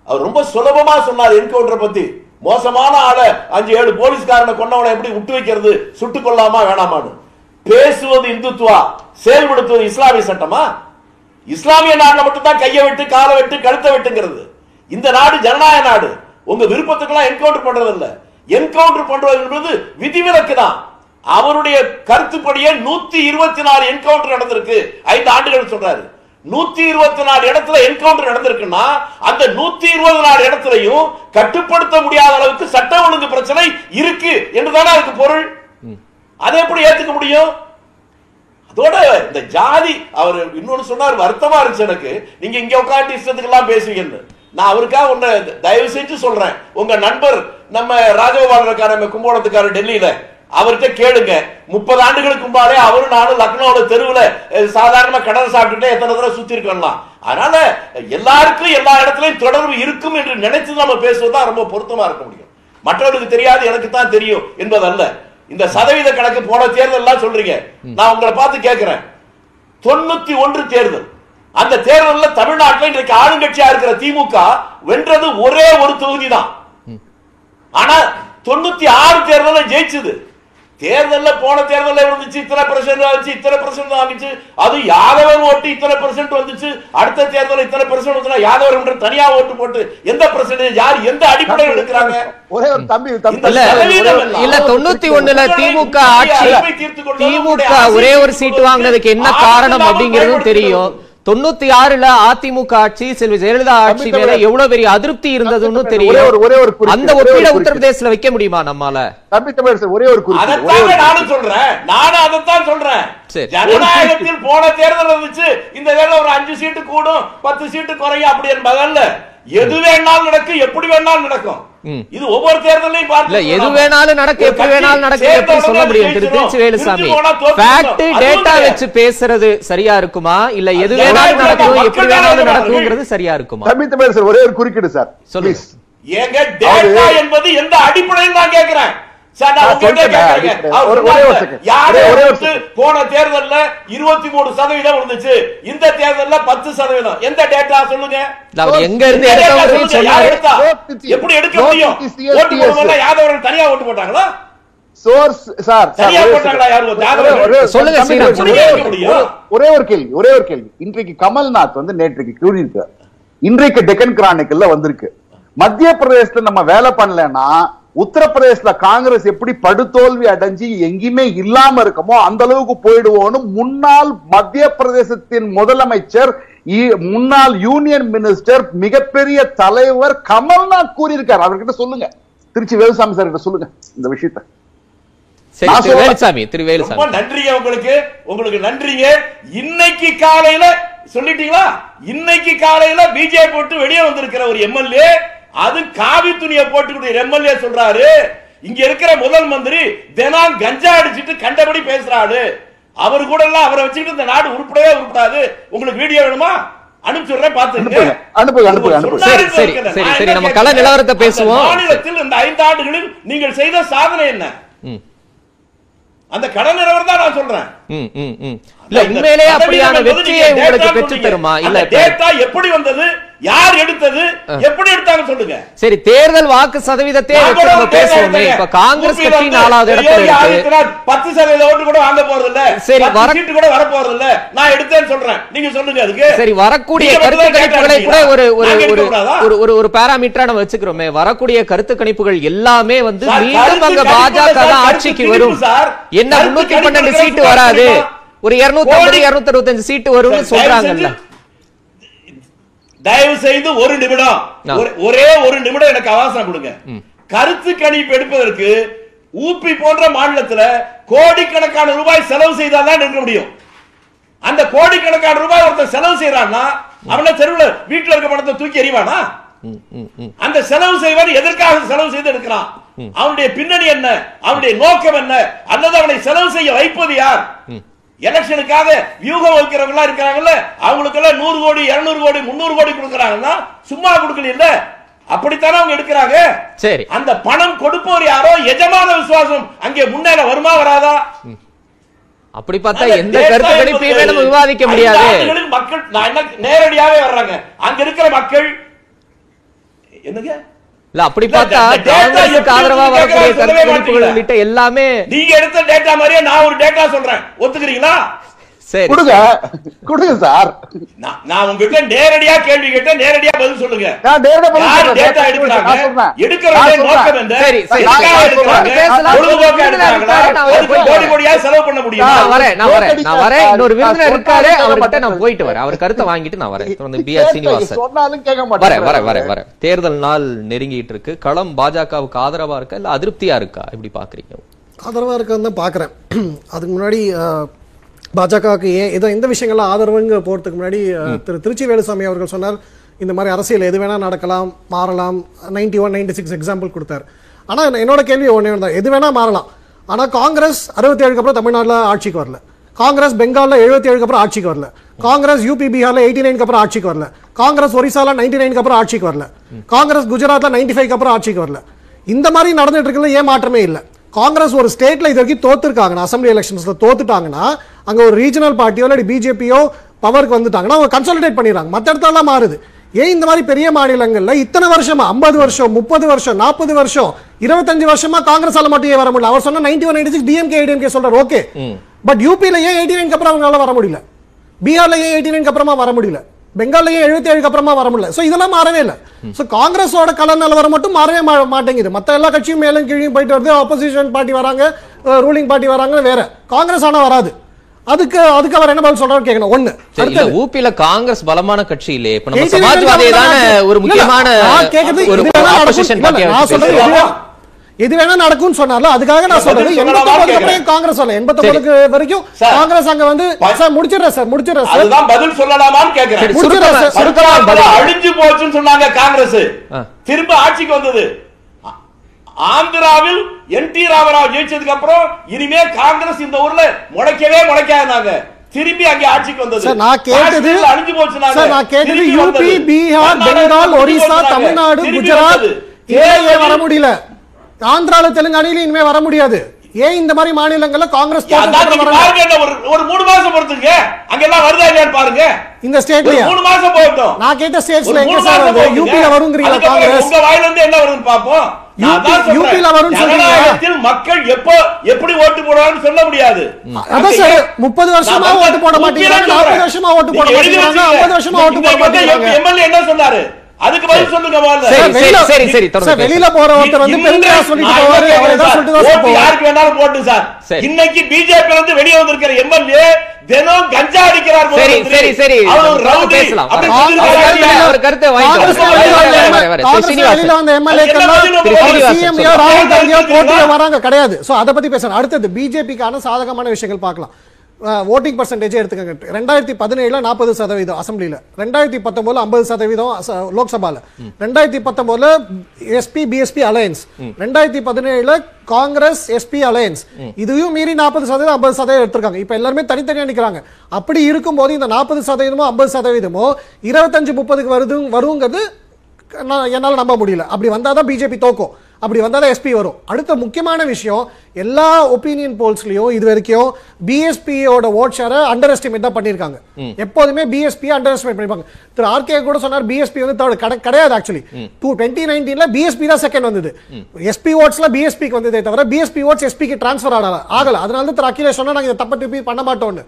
அவர் ரொம்ப சுலபமா சொன்னார் என்கவுண்டரை பத்தி. மோசமான ஆளை அஞ்சு ஏழு போலீஸ்காரனை கொண்டவனை எப்படி விட்டு வைக்கிறது? சுட்டுக் கொள்ளாமா வேணாமான்னு. பேசுவது இந்துத்துவா செயல்படுத்துவது இஸ்லாமிய சட்டமா? இஸ்லாமிய நாட்டில் மட்டும்தான் கையை விட்டு காலை விட்டு கழுத்தை வெட்டுங்கிறது. இந்த நாடு ஜனநாயக நாடு. உங்க விருப்பத்துக்கெல்லாம் என்கவுண்டர் பண்றது இல்ல என்கவுண்டர் பண்றது என்பது விதிவிலக்கு தான். அவருடைய கருத்துப்படியே நூத்தி இருபத்தி நாலு என்கவுண்டர் நடந்திருக்கு. ஐந்து ஆண்டுகள் சொல்றாரு. நூத்தி இருபத்தி நாலு இடத்துல என்கவுண்டர் நடந்திருக்குன்னா அந்த நூத்தி இருபது நாலு இடத்துலயும் கட்டுப்படுத்த முடியாத அளவுக்கு சட்ட ஒழுங்கு பிரச்சனை இருக்கு என்றுதானே அதுக்கு பொருள்? அதை எப்படி ஏத்துக்க முடியும்? அதோட இந்த ஜாதி அவர் இன்னொன்னு சொன்னார் வருத்தமா இருந்துச்சு எனக்கு. நீங்க இங்க உட்காந்து இஷ்டத்துக்கு எல்லாம் பேசுவீங்கன்னு. நான் அவருக்காக ஒண்ணு தயவு செஞ்சு சொல்றேன். உங்க நண்பர் நம்ம ராஜகோபால் இருக்காரு நம்ம கும்பகோணத்துக்காரர் டெல்லியில. அவர்கிட்ட கேளுங்க. முப்பது ஆண்டுகளுக்கு முன்னாலே அவரும் நானும் லக்னோட தெருவுல அஹ், சாதாரணமா கடலை சாப்பிட்டுட்டு எத்தனை தடவை சுத்தி இருக்கலாம் அதனால எல்லாருக்கும் எல்லா இடத்துலயும் தொடர்பு இருக்கும் என்று நினைச்சு நம்ம பேசுவதுதான் ரொம்ப பொருத்தமா இருக்க முடியும். மற்றவர்களுக்கு தெரியாது எனக்கு தான் தெரியும் என்பதல்ல. இந்த சதவீத கணக்கு போன தேர்தல் எல்லாம் சொல்றீங்க. நான் உங்களை பார்த்து கேட்கிறேன் தொண்ணூத்தி ஒன்று தேர்தல். அந்த தேர்தலில் தமிழ்நாட்டில் இன்றைக்கு ஆளுங்கட்சியா இருக்கிற திமுக வென்றது ஒரே ஒரு தொகுதி தான். ஆனா தொண்ணூத்தி ஆறு தேர்தல ஜெயிச்சது. தேர்தல்ல போன தேர்தல்ல இருந்துச்சு இத்தனை பெர்சென்ட் வந்துச்சு இத்தனை பெர்சென்ட் வந்துச்சு அது யாதவர் ஓட்டு இத்தனை பெர்சென்ட் வந்துச்சு அடுத்த தேர்தல் இத்தனை பெர்சென்ட் வந்துச்சுன்னா யாதவர் என்று தனியா ஓட்டு போட்டு எந்த பெர்சென்டேஜ் யார் எந்த அடிப்படையில் எடுக்கிறாங்க? ஒரே ஒரு தம்பி இல்ல தொண்ணூத்தி ஒண்ணுல திமுக ஆட்சி திமுக ஒரே ஒரு சீட்டு வாங்கினதுக்கு என்ன காரணம் அப்படிங்கறதும் தெரியும். தொண்ணூத்தி ஆறுல அதிமுக ஆட்சி செல்வி ஜெயலலிதா ஆட்சி மேல. எவ்வளவு பெரிய அதிருப்தி இருந்ததுன்னு தெரியும். ஒரே ஒரு- ஒரே ஒரு குறிப்பு, அந்த ஒப்பீட. உத்தரப்பிரதேசல வைக்க முடியுமா நம்மால? தம்பி தமிழரசு ஒரே ஒரு குறிப்பு நானும் சொல்றேன். நானும் அதைத்தான் சொல்றேன். சரி. ஜனநாயகத்தில் போன தேர்தல் இருந்துச்சு. இந்த தேர்தல் ஒரு அஞ்சு சீட்டு கூடும் பத்து சீட்டு குறையும். அப்படி என்பதல்ல. எது வேணாலும் நடக்கும் எப்படி வேணாலும் நடக்கும். இது ஒவ்வொரு தேர்தலையும் பார்த்து இல்ல எது. வேணாலும் நடக்க ஒரு எப்படி கட்சி வேணாலும் நடக்க சேர்ந்த எப்படி சொல்ல முடியும் திரு. திருச்சி வேலுசாமி. Fact data. வச்சு பேசுறது சரியா இருக்குமா இல்ல எது வேணாலும் நடக்கும் எப்படி வேணாலும். நடக்குங்கிறது சரியா இருக்குமா தம்பி தமிழரசு ஒரே ஒரு குறுக்கீடு சார் சொல்லுங்க. Please. ஏங்க டேட்டா என்பது எந்த அடிப்படையில் நான் கேட்கிறேன் போன தேர்தல்ல இருபத்தி மூணு சதவீதம் இருந்துச்சு இந்த தேர்தல்ல பத்து சதவீதம். எந்த டேட்டா சொல்லுங்க? எங்க இருந்து எப்படி எடுக்க முடியும்? யாதவர்கள் தனியா ஓட்டு போட்டாங்களா? சோர்ஸ் சார் சொல்லுங்க, ஒரே. ஒரு- ஒரே- ஒரே ஒரு கேள்வி ஒரே ஒரு கேள்வி. இன்றைக்கு கமல்நாத் வந்து நேற்றைக்கு கூறியிருக்கார். இன்றைக்கு டெக்கன் கிரானிக்கல்ல வந்திருக்கு. மத்திய பிரதேசத்துல நம்ம வேலை பண்ணலன்னா உத்தரப்பிரதேசல காங்கிரஸ் எப்படி படுதோல்வி அடைஞ்சு எங்கேயுமே இல்லாம இருக்கமோ அந்த அளவுக்கு போயிடுவோம்னு முன்னாள் மத்திய பிரதேசத்தின் முதலமைச்சர் முன்னாள் யூனியன் மினிஸ்டர் மிகப்பெரிய தலைவர் கமல்நாத் கூறியிருக்கார். அவர்கிட்ட சொல்லுங்க. திருச்சி வேலுசாமி சார் கிட்ட சொல்லுங்க இந்த விஷயத்தை. வேலுசாமி திரு ரொம்ப வேலுசாமி நன்றிங்க உங்களுக்கு. உங்களுக்கு நன்றிங்க. இன்னைக்கு காலையில சொல்லிட்டீங்களா? இன்னைக்கு காலையில பிஜேபி போட்டு வெளியே வந்திருக்கிற ஒரு எம்எல்ஏ அது காவி துணியை போட்டுக்கிட்டு எம்எல்ஏ சொல்றாரு இங்க இருக்கிற முதல் மந்திரி தினம் கஞ்சா அடிச்சிட்டு கண்டபடி பேசுறாரு. அவரு கூட எல்லாம் அவரை வச்சுக்கிட்டு இந்த நாடு உருப்படவே உருப்படாது. உங்களுக்கு வீடியோ வேணுமா? அனுப்பிச்சுடுறேன் பாத்துங்க அனுப்புங்க, அனுப்புங்க, அனுப்புங்க, அனுப்புங்க. சரி, சரி, சரி, சரி, நம்ம நிலவரத்தை பேசுவோம். மாநிலத்தில் இந்த ஐந்து ஆண்டுகளில் நீங்கள் செய்த சாதனை என்ன? அந்த கடன் நிலவரம் தான் நான் சொல்றேன். இல்ல உண்மையிலே அப்படியான வெற்றியை உங்களுக்கு பெற்று தருமா? இல்ல டேட்டா எப்படி வந்தது? யார் எடுத்தது? எப்படி எடுத்தாங்க சொல்லுங்க. சரி தேர்தல் வாக்கு சதவீதத்தை நம்ம பேசுவோமே. இப்ப காங்கிரஸ் கட்சி நாலாவது இடத்துல இருக்கு. ஆதித்யநாத் பத்து சதவீத ஓட்டு கூட வாங்க போறது இல்ல சரி, வர- சீட்டு கூட வர போறது இல்ல நான் எடுத்தேன்னு சொல்றேன். நீங்க சொல்லுங்க அதுக்கு. சரி வரக்கூடிய கருத்து கணிப்புகளை கூட ஒரு ஒரு ஒரு? ஒரு ஒரு பாராமீட்டரா நம்ம வச்சுக்கிறோமே. வரக்கூடிய கருத்து கணிப்புகள் எல்லாமே வந்து மீண்டும் அங்க பாஜக தான் ஆட்சிக்கு வரும். என்ன கருத்து முன்னூத்தி கணிப்பு பன்னெண்டு கருத்து சீட்டு கணிப்பு வராது. ஒரு இருநூத்தி ஐம்பது இருநூத்தி அறுபத்தஞ்சு சீட்டு வரும்னு சொல்றாங்கல்ல தயவு செய்து ஒரு நிமிடம். ஒரு- ஒரே நிமிடம் எனக்கு அவகாசம் கொடுங்க கருத்து கணிப்பு எடுப்பதற்கு ஊபி போன்ற மாநிலத்துல கோடிக்கணக்கான ரூபாய் செலவு செய்தாதான் எடுக்க முடியும் அந்த கோடிக்கணக்கான ரூபாய் ஒருத்தன் செலவு செய்யறான்னா அவன தெருவுல வீட்டுல இருக்க பணத்தை தூக்கி எறிவானா. அந்த செலவு செய்வன் எதற்காக செலவு செய்து எடுக்கிறான் அவனுடைய பின்னணி என்ன? அவனுடைய நோக்கம் என்ன? அல்லது அவனை செலவு செய்ய வைப்பது யார்? எலெக்ஷனுக்காக வியூகம் வைக்கிறவங்க இருக்கிறாங்கல்ல அவங்களுக்கு எல்லாம் நூறு கோடி இருநூறு கோடி முன்னூறு கோடி கொடுக்கறாங்கன்னா சும்மா கொடுக்கல இல்ல. அப்படித்தானே அவங்க எடுக்கிறாங்க? சரி. அந்த பணம் கொடுப்பவர் யாரோ? எஜமான விசுவாசம். அங்கே முன்னேற வருமா வராதா? அப்படி பார்த்தா எந்த கருத்து கணிப்பையுமே நம்ம விவாதிக்க முடியாது. மக்கள் நான் என்ன நேரடியாவே வர்றாங்க. அங்க இருக்கிற மக்கள் என்னங்க? இல்ல அப்படி பார்த்தா காங்கிரசுக்கு ஆதரவா வரக்கூடிய கருத்து? உள்ளிட்ட எல்லாமே நீங்க எடுத்த டேட்டா மாதிரியே நான் ஒரு டேட்டா சொல்றேன் ஒத்துக்கிறீங்களா சரி கொடுங்க. கொடுங்க சார். நான் உங்ககிட்ட நேரடியா கேள்வி கேட்டேன் நேரடியா பதில் சொல்லுங்க. நான் நேரடியா பதில். டேட்டா எடுக்கிறாங்க? நான் நோக்கம். என்ன? சரி, கோடி வரேன். கோடியா செலவு பண்ண முடியுமா? நான் வரேன் நான் வரேன். நான் வரேன். இன்னொரு விருந்தினர் இருக்காரு. அவர்கிட்ட நான் போயிட்டு வரேன். அவர் கருத்தை வாங்கிட்டு நான் வரேன். தொடர்ந்து பி ஆர் சீனிவாசன். சொன்னாலும் கேட்க வரேன் வரேன் மாட்டேன். வரேன் வரேன் தேர்தல் நாள் நெருங்கிட்டு இருக்கு. களம் பாஜகவுக்கு ஆதரவா இருக்கா? இல்ல அதிருப்தியா இருக்கா? எப்படி பாக்குறீங்க. ஆதரவாக இருக்குன்னு தான் பார்க்குறேன் அதுக்கு முன்னாடி பாஜகவுக்கு ஏன் இதை இந்த விஷயங்கள்லாம் ஆதரவுங்க போகிறதுக்கு முன்னாடி திரு திருச்சி வேலுசாமி அவர்கள் சொன்னார் இந்த மாதிரி அரசியல் எது வேணால் நடக்கலாம் மாறலாம். Ninety one ninety six example கொடுத்தார் ஆனால் என்னோட கேள்வி ஒன்றே தான் எது வேணால் மாறலாம். ஆனால் காங்கிரஸ் அறுபத்தி ஏழுக்கு அப்புறம் தமிழ்நாட்டில் ஆட்சிக்கு வரல. காங்கிரஸ் பெங்காலில் எழுபத்தி ஏழுக்கு அப்புறம் ஆட்சிக்கு வரல. காங்கிரஸ் யூபி பீகார்ல எயிட்டி நைனுக்கு அப்புறம் ஆட்சிக்கு வரல. காங்கிரஸ் ஒரிசால நைன்டி நைனுக்கு அப்புறம் ஆட்சிக்கு வரல. காங்கிரஸ் குஜராத்ல நைன்டி ஃபைவ்க்கு அப்புறம் ஆட்சிக்கு வரல. இந்த மாதிரி நடந்துட்டு இருக்கிறதுல ஏன் மாற்றமே இல்லை? காங்கிரஸ் ஒரு ஸ்டேட்ல இது வரைக்கும் தோத்துருக்காங்கன்னா அசம்பிளி எலெக்ஷன்ஸ்ல தோத்துட்டாங்கன்னா அங்க ஒரு ரீஜனல் பார்ட்டியோ இல்லாட்டி பிஜேபியோ பவருக்கு வந்துட்டாங்கன்னா அவங்க கன்சல்டேட் பண்ணிடுறாங்க. மற்ற இடத்துலலாம் மாறுது. ஏன் இந்த மாதிரி பெரிய மாநிலங்கள்ல இத்தனை வருஷமா ஐம்பது வருஷம் முப்பது வருஷம் நாற்பது வருஷம் இருபத்தஞ்சு வருஷமா காங்கிரஸால மட்டும் வர முடியல? அவர் சொன்ன ninety one ninety six DMK ADMK சொல்றாரு. ஓகே பட் யூபியில ஏன் எயிட்டி நைனுக்கு அப்புறம் அவங்களால வர முடியல? பீகார்ல ஏன் எயிட்டி நைனுக்கு அப்புறமா வர முடியல? பெங்கால்ல ஏன் எழுபத்தி ஏழுக்கு அப்புறமா வர முடியல. சோ இதெல்லாம் மாறவே இல்லை. சோ காங்கிரஸோட கல நிலவரம் மட்டும் மாறவே மாட்டேங்குது. மத்த எல்லா கட்சியும் மேலும் கீழே போயிட்டு வருது. ஆப்போசிஷன் பார்ட்டி வராங்க ரூலிங் பார்ட்டி வராங்க வேற. காங்கிரஸ் ஆனா வராது. அதுக்கு அதுக்கு அவர் என்ன பதில் சொல்றாரு கேட்கணும் ஒண்ணு. அடுத்தது. ஊபில காங்கிரஸ் பலமான கட்சி இல்லையே. இப்ப நம்ம 89 சமாஜ்வாதி ஒரு முக்கியமான ஒரு ஆப்போசிஷன் நான் சொல்றது எது வேணா நடக்கும்னு சொன்னார்ல அதுக்காக நான் எண்பத்தொன்பதுக்கு கேக்குறேன். அப்புறம் காங்கிரஸ் வரல எண்பத்தொன்பதுக்கு வரைக்கும். காங்கிரஸ் அங்க வந்து சார் முடிச்சிடுறேன் சார் முடிச்சிடுறேன் சார் அதுதான் பதில் சொல்லலாமான்னு கேக்குறேன் முடிச்சிடுறேன் சார். அழிஞ்சு போச்சுன்னு சொன்னாங்க காங்கிரஸ். திரும்ப ஆட்சிக்கு வந்தது ஆந்திராவில் என் டி ராமராவ் ஜெயிச்சதுக்கு அப்புறம் இனிமே காங்கிரஸ் இந்த ஊர்ல முளைக்கவே முளைக்காதுனாங்க திரும்பி அங்க ஆட்சிக்கு வந்தது சார் நான் கேட்டது அழிஞ்சு போச்சுனாங்க சார் நான் கேட்டது யூபி. பீகார் பெங்கால் ஒரிசா. தமிழ்நாடு குஜராத் வர முடியல ஆந்திரால தெலுங்கானால இனிமே வர முடியாது. ஏன் இந்த மாதிரி மாநிலங்கள்ல காங்கிரஸ் ஒரு மூணு மாசம் பொறுத்துங்க அங்க எல்லாம் வருதா இல்லையான்னு பாருங்க. இந்த ஒரு ஸ்டேட்லயா மூணு மாசம் போகட்டும். நான் கேட்ட ஸ்டேட்ஸ்ல எங்க சார் வருது. யூபில வருங்கிறீங்களா காங்கிரஸ் உங்க வாயில இருந்து என்ன வருதுன்னு பாப்போம். யூபில. ஜனநாயகத்தில் மக்கள் எப்போ எப்படி ஓட்டு போடுவாங்கன்னு சொல்ல முடியாது. அதான் சார் முப்பது வருஷமா ஓட்டு போட மாட்டேங்கிறாங்க நாற்பது. வருஷமா ஓட்டு போட மாட்டேங்கிறாங்க. ஐம்பது வருஷமா ஓட்டு போட மாட்டேங்கிறாங்க எம்எல்ஏ என்ன சொன்னாரு? அதுக்கு பதில் சொல்லுங்க. சரி, சார், வெளியில- சரி, சரி, தொடர்ந்து சார், வெளியில போற ஒருத்தர் வந்து பெருமையா சொல்லிட்டு போவாரு அவர் சொல்லிட்டு தான் யாருக்கு வேணாலும் போட்டு சார். இன்னைக்கு பிஜேபி வந்து வெளியே வந்திருக்கிற எம்எல்ஏ தினம் கஞ்சா அடிக்கிறார் சரி. சரி சரி அவர் ரவுடி. பேசலாம் அவர் கருத்தை-. வெளியில வந்த சொல்லுங்க. ராகுல் காந்தியோ. போட்டியில வராங்க கிடையாது சோ அதை பத்தி பேசுறேன் அடுத்தது பிஜேபிக்கான சாதகமான விஷயங்கள் பார்க்கலாம் ஓட்டிங் பர்சன்டேஜ் எடுத்துக்கங்க. ரெண்டாயிரத்தி பதினேழுல நாற்பது சதவீதம் அசம்பிளில. ரெண்டாயிரத்தி பத்தொன்பதுல ஐம்பது சதவீதம் லோக்சபால. ரெண்டாயிரத்தி பத்தொன்பதுல எஸ்பி பிஎஸ்பி அலையன்ஸ் ரெண்டாயிரத்தி பதினேழுல காங்கிரஸ் எஸ்பி அலையன்ஸ் இதையும் மீறி நாற்பது சதவீதம் ஐம்பது சதவீதம் எடுத்திருக்காங்க. இப்ப எல்லாருமே தனித்தனியா நிக்கிறாங்க. அப்படி இருக்கும்போது இந்த நாற்பது சதவீதமோ ஐம்பது சதவீதமோ இருபத்தஞ்சு முப்பதுக்கு வருது வருங்கிறது என்னால நம்ப முடியல. அப்படி வந்தாதான் பிஜேபி தோக்கும். அப்படி வந்தாதான் எஸ்பி வரும். அடுத்த முக்கியமான விஷயம் எல்லா ஒப்பீனியன் போல்ஸ்லயும் இது வரைக்கும் பிஎஸ்பியோட ஓட் ஷேரை அண்டர் எஸ்டிமேட் தான் பண்ணிருக்காங்க எப்போதுமே பிஎஸ்பி அண்டர் எஸ்டிமேட் பண்ணிருப்பாங்க திரு ஆர்கே கூட சொன்னார் பிஎஸ்பி வந்து கிடையாது ஆக்சுவலி டூ டுவெண்ட்டி நைன்டீன்ல பிஎஸ்பி தான் செகண்ட் வந்தது. எஸ்பி ஓட்ஸ்ல பிஎஸ்பிக்கு வந்ததே தவிர பிஎஸ்பி ஓட்ஸ் எஸ்பிக்கு டிரான்ஸ்ஃபர் ஆகல ஆகல. அதனால தான் திரு அகிலேஷ் சொன்னா நாங்க இதை தப்ப திருப்பி பண்ண மாட்டோம்னு.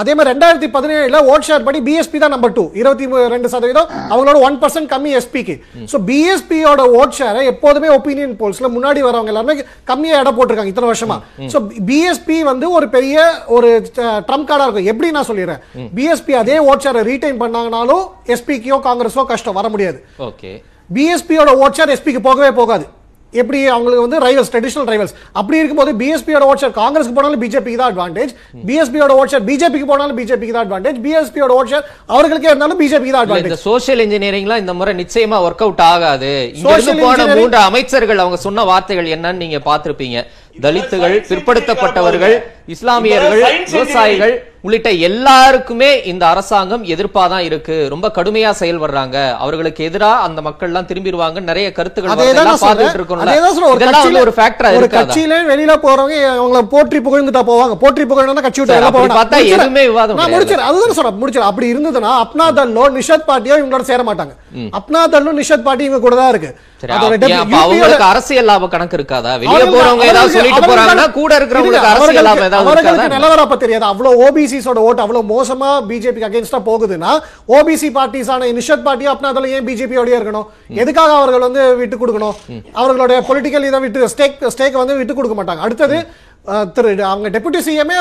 அதே மாதிரி ரெண்டாயிரத்தி பதினேழுல ஓட் ஷேர் படி பிஎஸ்பி தான் நம்பர் டூ இருபத்தி ரெண்டு சதவீதம் அவங்களோட ஒன் பர்சன்ட் கம்மி எஸ்பிக்கு ஸோ பிஎஸ்பியோட ஓட் ஷேரை எப்போதுமே ஒப்பீனியன் போல்ஸ்ல முன்னாடி வரவங்க எல்லாருமே கம்மியா இடம் போட்டிருக்காங்க. இத்தனை வருஷமா ஸோ பிஎஸ்பி வந்து ஒரு பெரிய ஒரு ட்ரம் கார்டா இருக்கும். எப்படி நான் சொல்லிடுறேன்? பிஎஸ்பி அதே ஓட் ஷேரை ரீடைன் பண்ணாங்கனாலும் எஸ்பிக்கோ காங்கிரஸோ கஷ்டம் வர முடியாது. ஓகே. பிஎஸ்பியோட ஓட் ஷேர் எஸ்பிக்கு போகவே போகாது. எப்படி அவங்களுக்கு வந்து ரைவல்ஸ் ட்ரெடிஷனல் ரைவல்ஸ் அப்படி இருக்கும்போது பிஎஸ்பியோட ஓட் ஷேர் காங்கிரஸ்க்கு போனாலும் பிஜேபிக்கு தான் அட்வான்டேஜ் பிஎஸ்பியோட ஓட் ஷேர் பிஜேபிக்கு போனாலும் பிஜேபிக்கு தான் அட்வான்டேஜ் பிஎஸ்பியோட ஓட் ஷேர் அவர்களுக்கே இருந்தாலும் பிஜேபிக்கு தான் அட்வான்டேஜ் சோசியல் இன்ஜினியரிங்லாம் இந்த முறை நிச்சயமா ஒர்க் அவுட் ஆகாது இங்க போன மூன்று அமைச்சர்கள் அவங்க சொன்ன வார்த்தைகள் என்னன்னு நீங்க பார்த்திருப்பீங்க. தலித்துகள் பிற்படுத்தப்பட்டவர்கள் இஸ்லாமியர்கள் விவசாயிகள் உள்ளிட்ட எல்லாருக்குமே இந்த அரசாங்கம் எதிர்ப்பாதான் இருக்கு. ரொம்ப கடுமையா செயல்படுறாங்க. அவர்களுக்கு எதிரா அந்த மக்கள் எல்லாம் திரும்பிடுவாங்க. நிறைய கருத்துக்கள் தான் தான். ஒரு ஒரு ஃபேக்டரா ஒரு இருக்காதா? கட்சியில வெளியில போறவங்க அவங்கள போற்றி புகழ்ந்துட்டா போவாங்க. போற்றி புகழ்ந்தா கட்சி விட்டு வெளில அப்படி போவாங்க பார்த்தா முடிச்சிடுறேன். எதுவுமே விவாதம் நான் கிடையாது. முடிச்சிடுறேன். அதுதான் சொல்றேன். முடிச்சிடுறேன். அப்படி இருந்ததுன்னா அப்னா தல்லோ நிஷத் பார்ட்டியோ இவங்களோட சேர மாட்டாங்க. அப்னா தல்லோ நிஷத் பார்ட்டி இவங்க கூட தான் இருக்கு. அவங்களுக்கு அரசியல் லாப கணக்கு இருக்காதா? வெளிய போறவங்க ஏதாவது சொல்லிட்டு போறாங்கன்னா கூட இருக்கிறவங்களுக்கு அரசியல் லாபம் ஏதாவது நிலவரம் அப்ப தெரியாது. அவ்வளவு ஓபிசிஸோட ஓட்டு அவ்வளவு மோசமா பிஜேபிக்கு அகைன்ஸ்டா போகுதுன்னா ஓபிசி பார்ட்டிஸான நிஷத் பார்ட்டி அப்பனா அதில் ஏன் பிஜேபியோடய இருக்கணும்? எதுக்காக அவர்கள் வந்து விட்டு கொடுக்கணும்? அவர்களுடைய பொலிட்டிக்கல் இதை விட்டு ஸ்டேக் ஸ்டேக் வந்து விட்டு கொடுக்க மாட்டாங்க. அடுத்தது திரு அவங்க டெபுட்டி சிஎம்ஏ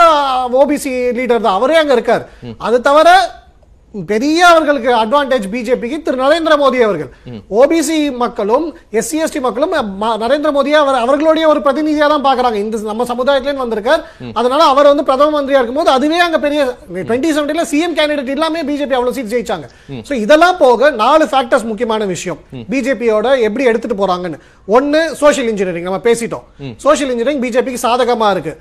ஓபிசி லீடர் தான். அவரே அங்க இருக்கார். அது தவிர பெரிய அவர்களுக்கு அட்வான்டேஜ் பிஜேபிக்கு திரு நரேந்திர மோடி அவர்கள். ஓபிசி மக்களும் எஸ்சி எஸ்டி மக்களும் நரேந்திர மோடியை அவர் அவர்களுடைய ஒரு பிரதிநிதியா தான் பாக்குறாங்க இந்த நம்ம சமுதாயத்திலேருந்து வந்திருக்கார். அதனால அவர் வந்து பிரதம மந்திரியா இருக்கும்போது அதுவே அங்க பெரிய டுவெண்ட்டி செவன்டீன்ல சிஎம் கேண்டிடேட் இல்லாம பிஜேபி அவ்வளவு சீட் ஜெயிச்சாங்க. சோ இதெல்லாம் போக நாலு ஃபேக்டர்ஸ் முக்கியமான விஷயம். பிஜேபியோட எப்படி எடுத்துட்டு போறாங்கன்னு. ஒன்னு சோஷியல் இன்ஜினியரிங் நம்ம பேசிட்டோம். சோஷியல் இன்ஜினியரிங் பிஜேபிக்கு சாதகமா இருக்கு.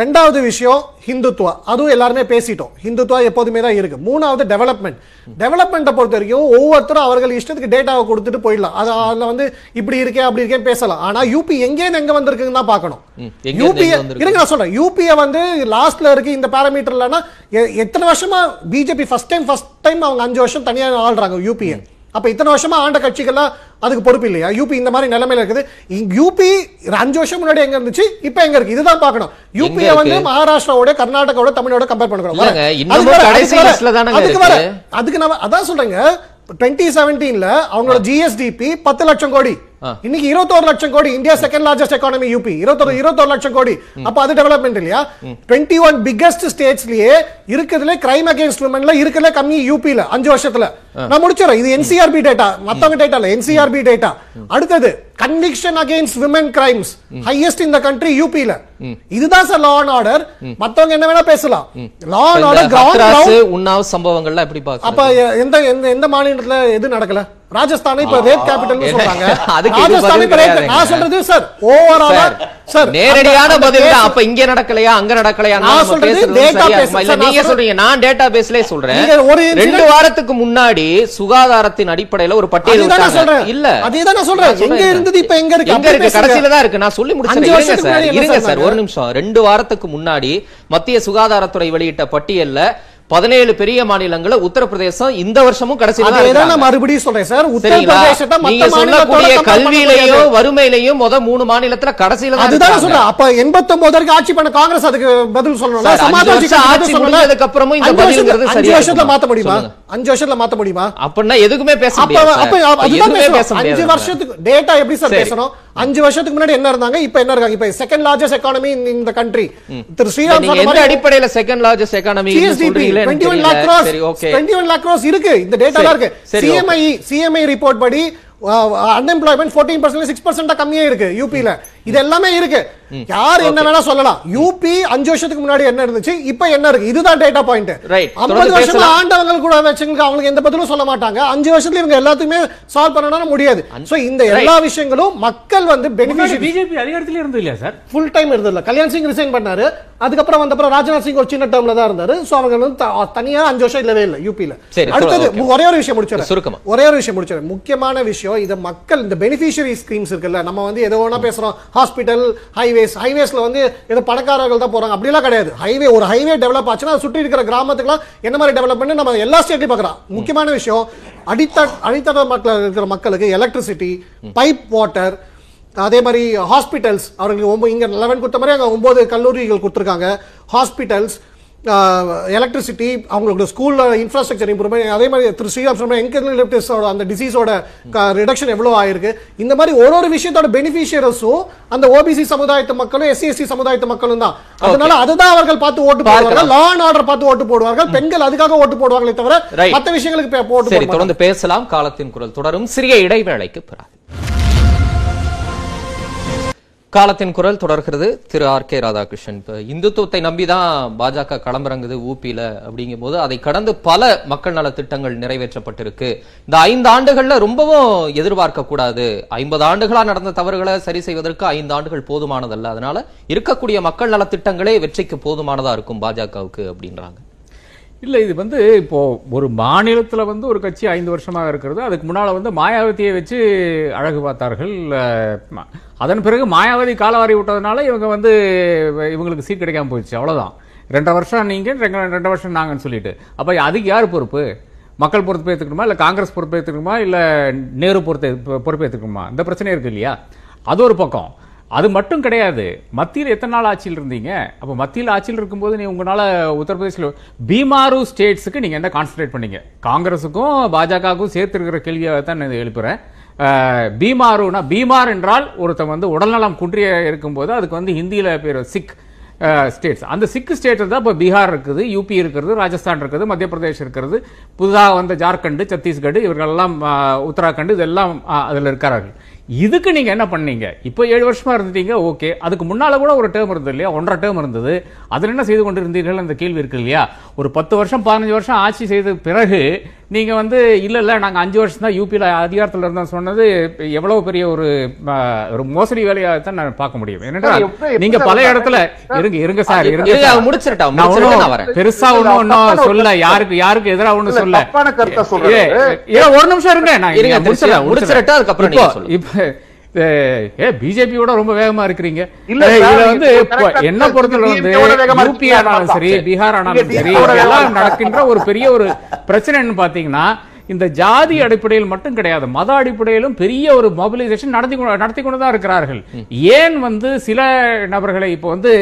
ரெண்டாவது விஷயம் ஹிந்துத்துவா. அதுவும் எல்லாருமே பேசிட்டோம். ஹிந்துத்துவா எப்போதுமே தான் இருக்கு. மூணாவது டெவலப்மெண்ட் டெவலப்மெண்ட்டை பொறுத்த வரைக்கும் ஒவ்வொருத்தரும் அவர்கள் இஷ்டத்துக்கு டேட்டாவை கொடுத்துட்டு போயிடலாம். அது அதுல வந்து இப்படி இருக்கே அப்படி இருக்கே பேசலாம். ஆனா யூபி எங்கேருந்து எங்க வந்திருக்குன்னு தான் பார்க்கணும். யூபி? இருங்க நான் சொல்றேன். யூபியை வந்து லாஸ்ட்ல இருக்கு இந்த பேராமீட்டர்லனா எத்தனை வருஷமா BJP first time first time அவங்க அஞ்சு வருஷம் தனியா ஆள்றாங்க யூபியை அப்ப இத்தனை வருஷமா ஆண்ட கட்சிகள்லாம் அதுக்கு பொறுப்பு இல்லையா? யூபி இந்த மாதிரி நிலைமையில இருக்குது. யூபி அஞ்சு வருஷம் முன்னாடி எங்க இருந்துச்சு இப்ப எங்க இருக்கு? இதுதான் பார்க்கணும். யூபியை? வந்து மகாராஷ்டிராவோட கர்நாடகாவோட தமிழோட கம்பேர் பண்ணுறோம் அதுக்கு வர. அதுக்கு நான் அதான் சொல்றேங்க. டுவெண்ட்டி செவன்டீன்ல அவங்களோட ஜிஎஸ்டிபி பத்து லட்சம் கோடி. இன்னைக்கு இருபத்தோரு லட்சம் கோடி India second largest economy UP இருபத்தொரு இருபத்தொரு லட்சம் கோடி. அப்ப அது டெவலப்மெண்ட் இல்லையா? டுவெண்ட்டி ஒன் பிக்கஸ்ட் ஸ்டேட்ஸ்லயே இருக்கிறதுல கிரைம் அகேன்ஸ்ட் விமன்ல இருக்கிறதுல கம்மி யூபில அஞ்சு வருஷத்துல. நான் முடிச்சிடறேன். இது என்சிஆர்பி டேட்டா மத்தவங்க டேட்டா இல்ல என்சிஆர்பி டேட்டா அடுத்தது conviction against women crimes highest இந்த கண்ட்ரி யூபில இதுதான் சார் லா அண்ட் ஆர்டர் மத்தவங்க என்ன வேணா பேசலாம். Law and order ground Unnao சம்பவங்கள்லாம் எப்படி அப்ப எ- எந்த எந்த எந்த மாநிலத்துல எது நடக்கல? ராஜஸ்தான் இப்ப ரேப் கேபிட்டல்னு என்ன? சொல்றாங்க. ராஜஸ்தான் இப்ப கிடையாதுங்க. நான் சொல்றது சார் ஓவராலா சார், நேரடியான பதில் தான். அப்ப இங்க நடக்கலையா? அங்க நடக்கலையா? நான் சொல்றது சார், நான் நீங்க சொல்றீங்க. நான் டேட்டா சொல்றேன். நீங்க ஒரு ரெண்டு வாரத்துக்கு முன்னாடி சுகாதாரத்தின் அடிப்படையில ஒரு பட்டியல் விட்டாங்க. இல்ல. அதேதான் நான் சொல்றேன். எங்க இருந்தது, இப்ப எங்க இருக்கு? எங்க இருக்கு. கடைசியில தான் இருக்கு. நான் சொல்லி முடிச்சேன் அஞ்சு இருங்க சார்? ஒரு நிமிஷம். ரெண்டு வாரத்துக்கு முன்னாடி மத்திய சுகாதாரத்துறை வெளியிட்ட பட்டியல்ல பதினேழு பெரிய மாநிலங்கள உத்தரப்பிரதேசம் இந்த வருஷமும் கடைசியில மறுபடியும் சொல்றேன் சார். நீங்க சொல்லக்கூடிய கல்வியிலையும். வறுமையிலையும் முத மூணு மாநிலத்துல கடைசியில தான் அதுதான். சொல்றேன். அப்ப 89 வரைக்கும் ஆட்சி பண்ண காங்கிரஸ் அதுக்கு பதில் சமாஜ்வாதி கட்சி ஆட்சி? முடிஞ்சதுக்கு அப்புறமும் இந்த பதில்ங்கிறது அஞ்சு வருஷத்துல? மாத்த முடியுமா. அஞ்சு வருஷத்துல மாத்த முடியுமா? அப்படின்னா எதுக்குமே பேச அப்ப அஞ்சு. வருஷத்துக்கு டேட்டா எப்படி சார். பேசணும்? அஞ்சு வருஷத்துக்கு முன்னாடி என்ன இருந்தாங்க? இப்ப என்ன இருக்காங்க? இப்ப செகண்ட் லார்ஜஸ்ட் எக்கானமி இந்த கண்ட்ரி திரு ஸ்ரீராம் அடிப்படையில செகண்ட் லார்ஜஸ்ட் எக்கானமி GSDP சொல்றீங்களே எனக்கு 21 lakh தெரியல. crores சரி ஓகே 21 lakh crores இருக்கு. இந்த டேட்டா இருக்கு. சிஎம்ஐ சிஎம்ஐ ரிப்போர்ட் படி அன்எம்ப்ளாய்மெண்ட் 14% 6% கம்மியா இருக்கு யூபில இது எல்லாமே இருக்கு யார் என்ன வேணா சொல்லலாம். யூபி அஞ்சு வருஷத்துக்கு முன்னாடி என்ன இருந்துச்சு? இப்ப என்ன இருக்கு? இதுதான் டேட்டா பாயிண்ட் Right. 50 தொடர்ந்து வருஷமா பேசலாம். ஆண்டவங்க கூட வச்சுங்க அவங்களுக்கு எந்த பதிலும் சொல்ல மாட்டாங்க. அஞ்சு வருஷத்துல இவங்க எல்லாத்துக்குமே சால்வ் பண்ணணும்னா முடியாது. சோ இந்த எல்லா விஷயங்களும் மக்கள் வந்து பெனிஃபிஷியரி பிஜேபி அதிகாரத்திலே இருந்தது இல்லையா சார் ஃபுல் டைம் இருந்ததில்ல கல்யாண் சிங் ரிசைன் பண்ணாரு. அதுக்கப்புறம் வந்தப்புறம் ராஜ்நாத் சிங் ஒரு சின்ன டேர்ம்ல தான் இருந்தாரு. சோ அவங்க வந்து தனியா அஞ்சு வருஷம் இல்லவே இல்ல யூபில அடுத்தது. ஒரே ஒரு விஷயம் முடிச்சிடறேன் சுருக்கமா. ஒரே ஒரு விஷயம் முடிச்சிடறேன் முக்கியமான விஷயம் இது மக்கள் இந்த பெனிஃபிஷியரி ஸ்கீம்ஸ் இருக்குல்ல நம்ம வந்து எதோ ஒண்ணா பேசுறோம். ஹாஸ்பிட்டல் ஹைவேஸ் ஹைவேஸில் வந்து ஏதோ பணக்காரர்கள் தான் போகிறாங்க அப்படிலாம் கிடையாது. ஹைவே ஒரு ஹைவே டெவலப் ஆச்சுன்னா சுற்றி இருக்கிற கிராமத்துக்குலாம் என்ன மாதிரி டெவலப் பண்ணி நம்ம எல்லா ஸ்டேட்லையும் பார்க்குறோம் முக்கியமான விஷயம் அடித்த அடித்தட மக்கள் இருக்கிற மக்களுக்கு எலக்ட்ரிசிட்டி பைப் வாட்டர் அதே மாதிரி ஹாஸ்பிட்டல்ஸ் அவர்களுக்கு ஒன்பது இங்கே லெவன் கொடுத்த மாதிரி அங்கே ஒம்பது கல்லூரிகள் கொடுத்துருக்காங்க. ஹாஸ்பிட்டல்ஸ் எலக்ட்ரிசிட்டி அவங்களோட ஸ்கூலில் இன்ஃப்ராஸ்ட்ரக்சர் இம்ப்ரூவ்மெண்ட் அதே மாதிரி திரு ஸ்ரீராம் சொன்ன என்கெலிப்டிஸோட அந்த டிசீஸோட ரிடக்ஷன் எவ்வளோ ஆயிருக்கு? இந்த மாதிரி ஒரு ஒரு விஷயத்தோட பெனிஃபிஷியர்ஸும் அந்த ஓபிசி சமுதாயத்து மக்களும் எஸ்சி எஸ்சி சமுதாயத்து மக்களும் தான். அதனால அதுதான் அவர்கள் பார்த்து ஓட்டு போடுவார்கள். லா அண்ட் ஆர்டர் பார்த்து ஓட்டு போடுவார்கள். பெண்கள் அதுக்காக ஓட்டு போடுவாங்களே தவிர. மற்ற விஷயங்களுக்கு பே- ஓட்டு சரி போட மாட்டாங்க. தொடர்ந்து பேசலாம். காலத்தின் குரல் தொடரும். சிறிய இடைவேளைக்கு பிறகு. காலத்தின் குரல் தொடர்கிறது. திரு ஆர் கே ராதாகிருஷ்ணன். இப்போ இந்துத்துவத்தை நம்பி தான் பாஜக களமிறங்குது ஊபியில அப்படிங்கும் போது அதை கடந்து பல மக்கள் நல திட்டங்கள் நிறைவேற்றப்பட்டிருக்கு. இந்த ஐந்து ஆண்டுகள்ல ரொம்பவும் எதிர்பார்க்க கூடாது. ஐம்பது ஆண்டுகளா நடந்த தவறுகளை சரி செய்வதற்கு ஐந்து ஆண்டுகள் போதுமானதல்ல. அதனால இருக்கக்கூடிய மக்கள் நல திட்டங்களே வெற்றிக்கு போதுமானதா இருக்கும் பாஜகவுக்கு அப்படின்றாங்க. இல்ல இது வந்து இப்போ ஒரு மாநிலத்துல வந்து ஒரு கட்சி ஐந்து வருஷமாக இருக்கிறது. அதுக்கு முன்னால வந்து மாயாவதியை வச்சு அழகு பார்த்தார்கள். அதன் பிறகு மாயாவதி காலவாரி விட்டதுனால இவங்க வந்து இவங்களுக்கு சீட் கிடைக்காம போயிடுச்சு. அவ்வளோதான் ரெண்டரை வருஷம் நீங்கள் ரெண்டு ரெண்டு வருஷம் நாங்கன்னு சொல்லிட்டு. அப்போ அதுக்கு யார் பொறுப்பு? மக்கள் பொறுப்பு ஏற்றுக்கணுமா இல்லை காங்கிரஸ் பொறுப்பு ஏற்றுக்கணுமா இல்லை நேரு பொறுப்பு பொறுப்பு ஏற்றுக்கணுமா இந்த பிரச்சனை இருக்கு இல்லையா? அது ஒரு பக்கம். அது மட்டும் கிடையாது. மத்தியில் எத்தனை நாள் ஆட்சியில் இருந்தீங்க? அப்போ மத்தியில் ஆட்சியில் இருக்கும்போது நீ உங்களால் உத்தரப்பிரதேசில் பீமாரு ஸ்டேட்ஸுக்கு நீங்கள் என்ன கான்சன்ட்ரேட் பண்ணீங்க? காங்கிரஸுக்கும் பாஜகவுக்கும் சேர்த்து இருக்கிற கேள்வியாக தான் நான் எழுப்புகிறேன் எழுப்புறேன். பீமாருனா பீமார் என்றால் ஒருத்தன் வந்து உடல்நலம் குன்றிய இருக்கும்போது அதுக்கு வந்து ஹிந்தியில் பேர் சிக் ஸ்டேட்ஸ் அந்த சிக் ஸ்டேட்டில் தான் இப்போ பீகார் இருக்குது யூபி இருக்கிறது ராஜஸ்தான் இருக்குது மத்திய பிரதேஷ் இருக்கிறது புதுதாக வந்த ஜார்க்கண்டு சத்தீஸ்கர் இவர்களெல்லாம் உத்தராகண்ட் இதெல்லாம் அதில் இருக்கிறார்கள் இதுக்கு நீங்க என்ன பண்ணீங்க? இப்போ ஏழு வருஷமா இருந்துட்டீங்க ஓகே. அதுக்கு முன்னால கூட ஒரு டேர்ம் இருந்தது இல்லையா? ஒன்றரை டேர்ம் இருந்தது. அதில் என்ன செய்து கொண்டிருந்தீர்கள்? அந்த கேள்வி இருக்கு இல்லையா? ஒரு பத்து வருஷம் பதினஞ்சு வருஷம் ஆட்சி செய்த பிறகு நீங்க வந்து இல்ல இல்ல நாங்க அஞ்சு வருஷம் தான் யூபியில் அதிகாரத்தில் இருந்தோம் சொன்னது எவ்வளவு பெரிய ஒரு ஒரு மோசடி வேலையாக தான் நான் பார்க்க முடியும். ஏனென்றால் எப்படி- நீங்க எப்படி பல இடத்துல இருங்க இருங்க சார் இருங்க வரேன். பெருசா ஒண்ணும் ஒன்னும் சொல்ல யாருக்கு யாருக்கு எதிராக இல்ல, சொல்ல. ஏ, ஒரு நிமிஷம் இருங்க. நான் முடிச்சிரட்டும், அதுக்கப்புறம். இப்ப ஏ, பிஜேபியோட ரொம்ப வேகமா இருக்கிறீங்க இல்ல இதுல வந்து என்ன. பொறுத்தவரை வந்து யூபி ஆனாலும் சரி. பீகார் ஆனாலும் சரி எல்லாம் நடக்கின்ற ஒரு பெரிய ஒரு பிரச்சனைன்னு பாத்தீங்கன்னா இந்த ஜாதி அடிப்படையில் மட்டும் கிடையாது மத அடிப்படையிலும் பெரிய ஒரு மொபிலைசேஷன் நடத்தி நடத்தி கொண்டு தான் இருக்கிறார்கள் ஏன் வந்து சில நபர்களை இப்போ வந்து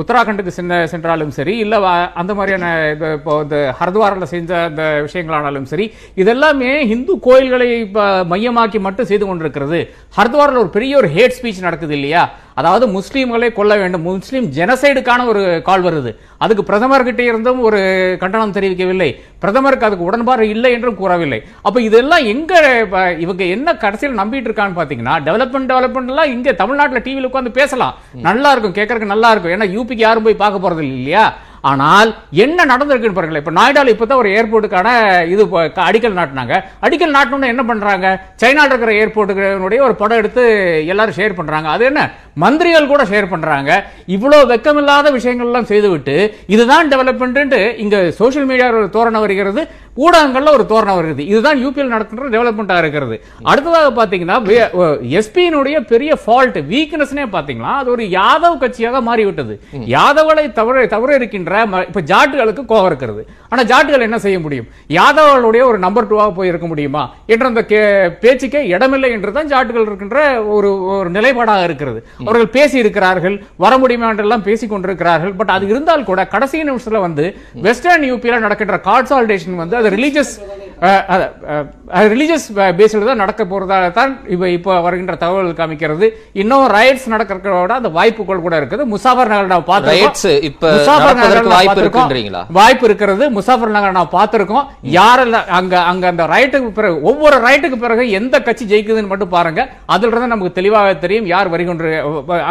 உத்தராகண்டுக்கு சென்ற சென்றாலும் சரி இல்லை அந்த மாதிரியான இது இப்போ இந்த ஹர்துவாரில் செஞ்ச அந்த விஷயங்களானாலும் சரி இதெல்லாமே இந்து கோயில்களை இப்போ மையமாக்கி மட்டும் செய்து கொண்டிருக்கிறது. ஹர்துவாரில் ஒரு பெரிய ஒரு ஹேட் ஸ்பீச் நடக்குது இல்லையா? அதாவது முஸ்லீம்களை கொல்ல வேண்டும். முஸ்லீம் ஜெனசைடுக்கான ஒரு கால் வருது. அதுக்கு பிரதமர்கிட்ட இருந்தும் ஒரு கண்டனம் தெரிவிக்கவில்லை. பிரதமருக்கு அதுக்கு உடன்பாடு இல்லை என்றும் கூறவில்லை. அப்ப இதெல்லாம் எங்க இவங்க என்ன கடைசியில் நம்பிட்டு இருக்கான்னு பாத்தீங்கன்னா டெவலப்மெண்ட் டெவலப்மெண்ட் எல்லாம் இங்க தமிழ்நாட்டுல டிவில உட்கார்ந்து பேசலாம். நல்லா இருக்கும் கேட்கறதுக்கு நல்லா இருக்கும். ஏன்னா யூபிக்கு யாரும் போய் பார்க்க போறது இல்லை இல்லையா? ஆனால் என்ன நடந்திருக்குன்னு பாருங்களேன். இப்ப நாய்டால இப்பதான் ஒரு ஏர்போர்ட்டுக்கான இது இப்போ அடிக்கல் நாட்டினாங்க. அடிக்கல் நாட்டினோட என்ன பண்றாங்க? சைனால இருக்கிற ஏர்போர்ட்டுடைய ஒரு படம் எடுத்து எல்லாரும் ஷேர் பண்றாங்க. அது என்ன? மந்திரிகள் கூட ஷேர் பண்றாங்க. இவ்வளவு வெக்கமில்லாத விஷயங்கள் எல்லாம் செய்துவிட்டு இதுதான் டெவலப்மெண்ட் இங்க சோஷியல் மீடியா ஒரு தோரணை வருகிறது. ஊடகங்கள்ல ஒரு தோரணை வருகிறது. இதுதான் யூபியில் நடக்கின்ற டெவலப்மெண்டா இருக்கிறது. அடுத்ததாக பாத்தீங்கன்னா எஸ்பியினுடைய பெரிய ஃபால்ட் வீக்னஸ்னே பாத்தீங்கன்னா அது ஒரு யாதவ் கட்சியாக மாறிவிட்டது. யாதவளை தவிர தவிர இருக்கின்ற இருக்கின்ற இப்போ ஜாட்டுகளுக்கு கோவம் இருக்கிறது. ஆனால் ஜாட்டுகள் என்ன செய்ய முடியும்? யாதவர்களுடைய ஒரு நம்பர் டூவாக போய் இருக்க முடியுமா? என்ற அந்த கே- பேச்சுக்கே இடமில்லை என்று தான் ஜாட்டுகள் இருக்கின்ற ஒரு ஒரு நிலைப்பாடாக இருக்கிறது. அவர்கள் பேசி இருக்கிறார்கள் வர முடியுமா என்றெல்லாம் பேசிக் கொண்டிருக்கிறார்கள் பட் அது இருந்தால் கூட கடைசி நிமிஷத்தில் வந்து வெஸ்டர்ன் யூபியில் நடக்கின்ற கான்சால்டேஷன் வந்து அது ரிலீஜியஸ் ரிலீஜியஸ் பேஸ்ல தான் நடக்க போறதா தான் இப்ப இப்போ வருகின்ற தகவல் காமிக்கிறது. இன்னும் ரயட்ஸ் நடக்கிறதோட அந்த வாய்ப்புகள் கூட இருக்குது. முசாஃபர் நகர் நான் Riots இப்ப முசாஃபர் நகர்ல வாய்ப்பு பார்த்திருக்கோம். இருக்குன்றீங்களா? வாய்ப்பு இருக்கிறது. முசாஃபர் நகர் நான் பார்த்திருக்கோம். யாரெல்லாம் அங்க அங்க அந்த ரைட்டுக்கு பிறகு ஒவ்வொரு ரைட்டுக்கு பிறகு எந்த கட்சி ஜெயிக்குதுன்னு மட்டும் பாருங்க. அதுல இருந்து நமக்கு தெளிவாக தெரியும் யார் வருகின்ற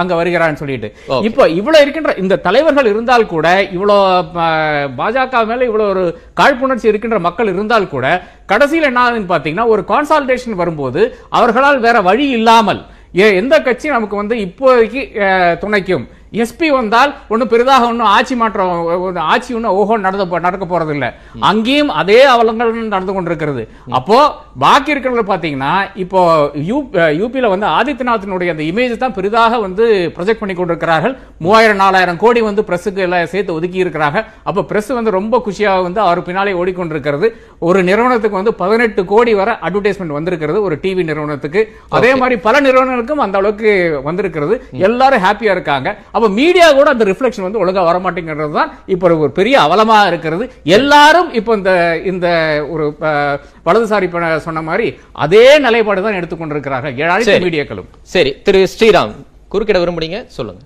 அங்க வருகிறான்னு சொல்லிட்டு. இப்போ இவ்வளவு இருக்கின்ற இந்த தலைவர்கள் இருந்தால் கூட இவ்வளவு அஹ், பாஜக மேல இவ்வளவு ஒரு காழ்ப்புணர்ச்சி இருக்கின்ற மக்கள் இருந்தால் கூட கடைசியில் என்ன ஆகுதுன்னு பாத்தீங்கன்னா ஒரு கான்சால்டேஷன் வரும்போது அவர்களால் வேற வழி இல்லாமல் எந்த கட்சி நமக்கு வந்து இப்போதைக்கு துணைக்கும்? எஸ்பி வந்தால் ஒன்றும் பெரிதாக ஒன்றும் ஆட்சி மாற்றம் ஆட்சி ஒன்றும் ஓஹோ நடந்த நடக்க போறது இல்ல அங்கேயும் அதே அவலங்கள் நடந்து கொண்டிருக்கிறது. அப்போ பாக்கி இருக்கிறது பாத்தீங்கன்னா இப்போ யூ யூபியில வந்து ஆதித்யநாத்தினுடைய அந்த இமேஜ் தான் பெரிதாக வந்து ப்ரொஜெக்ட் பண்ணி கொண்டிருக்கிறார்கள். மூவாயிரம் நாலாயிரம் கோடி வந்து பிரஸுக்கு எல்லாம் சேர்த்து ஒதுக்கி இருக்கிறாங்க. அப்ப பிரஸ் வந்து ரொம்ப குஷியாக வந்து அவர் பின்னாலே ஓடிக்கொண்டிருக்கிறது. ஒரு நிறுவனத்துக்கு வந்து பதினெட்டு கோடி வரை அட்வர்டைஸ்மெண்ட் வந்திருக்கிறது ஒரு டிவி நிறுவனத்துக்கு. அதே மாதிரி பல நிறுவனங்களுக்கும் அந்த அளவுக்கு வந்திருக்கிறது. எல்லாரும் ஹாப்பியா இருக்காங்க. அப்ப மீடியா கூட அந்த ரிஃப்ளெக்ஷன் வந்து ஒழுங்கா வர மாட்டேங்கிறது தான் இப்போ ஒரு பெரிய அவலமா இருக்கிறது. எல்லாரும் இப்போ இந்த இந்த ஒரு வலதுசாரி சொன்ன மாதிரி அதே நிலைப்பாடு தான் எடுத்துக்கொண்டிருக்கிறார்கள் அனைத்து. மீடியாக்களும். சரி. திரு ஸ்ரீராம் குறுக்கிட விரும்புறீங்க? சொல்லுங்க.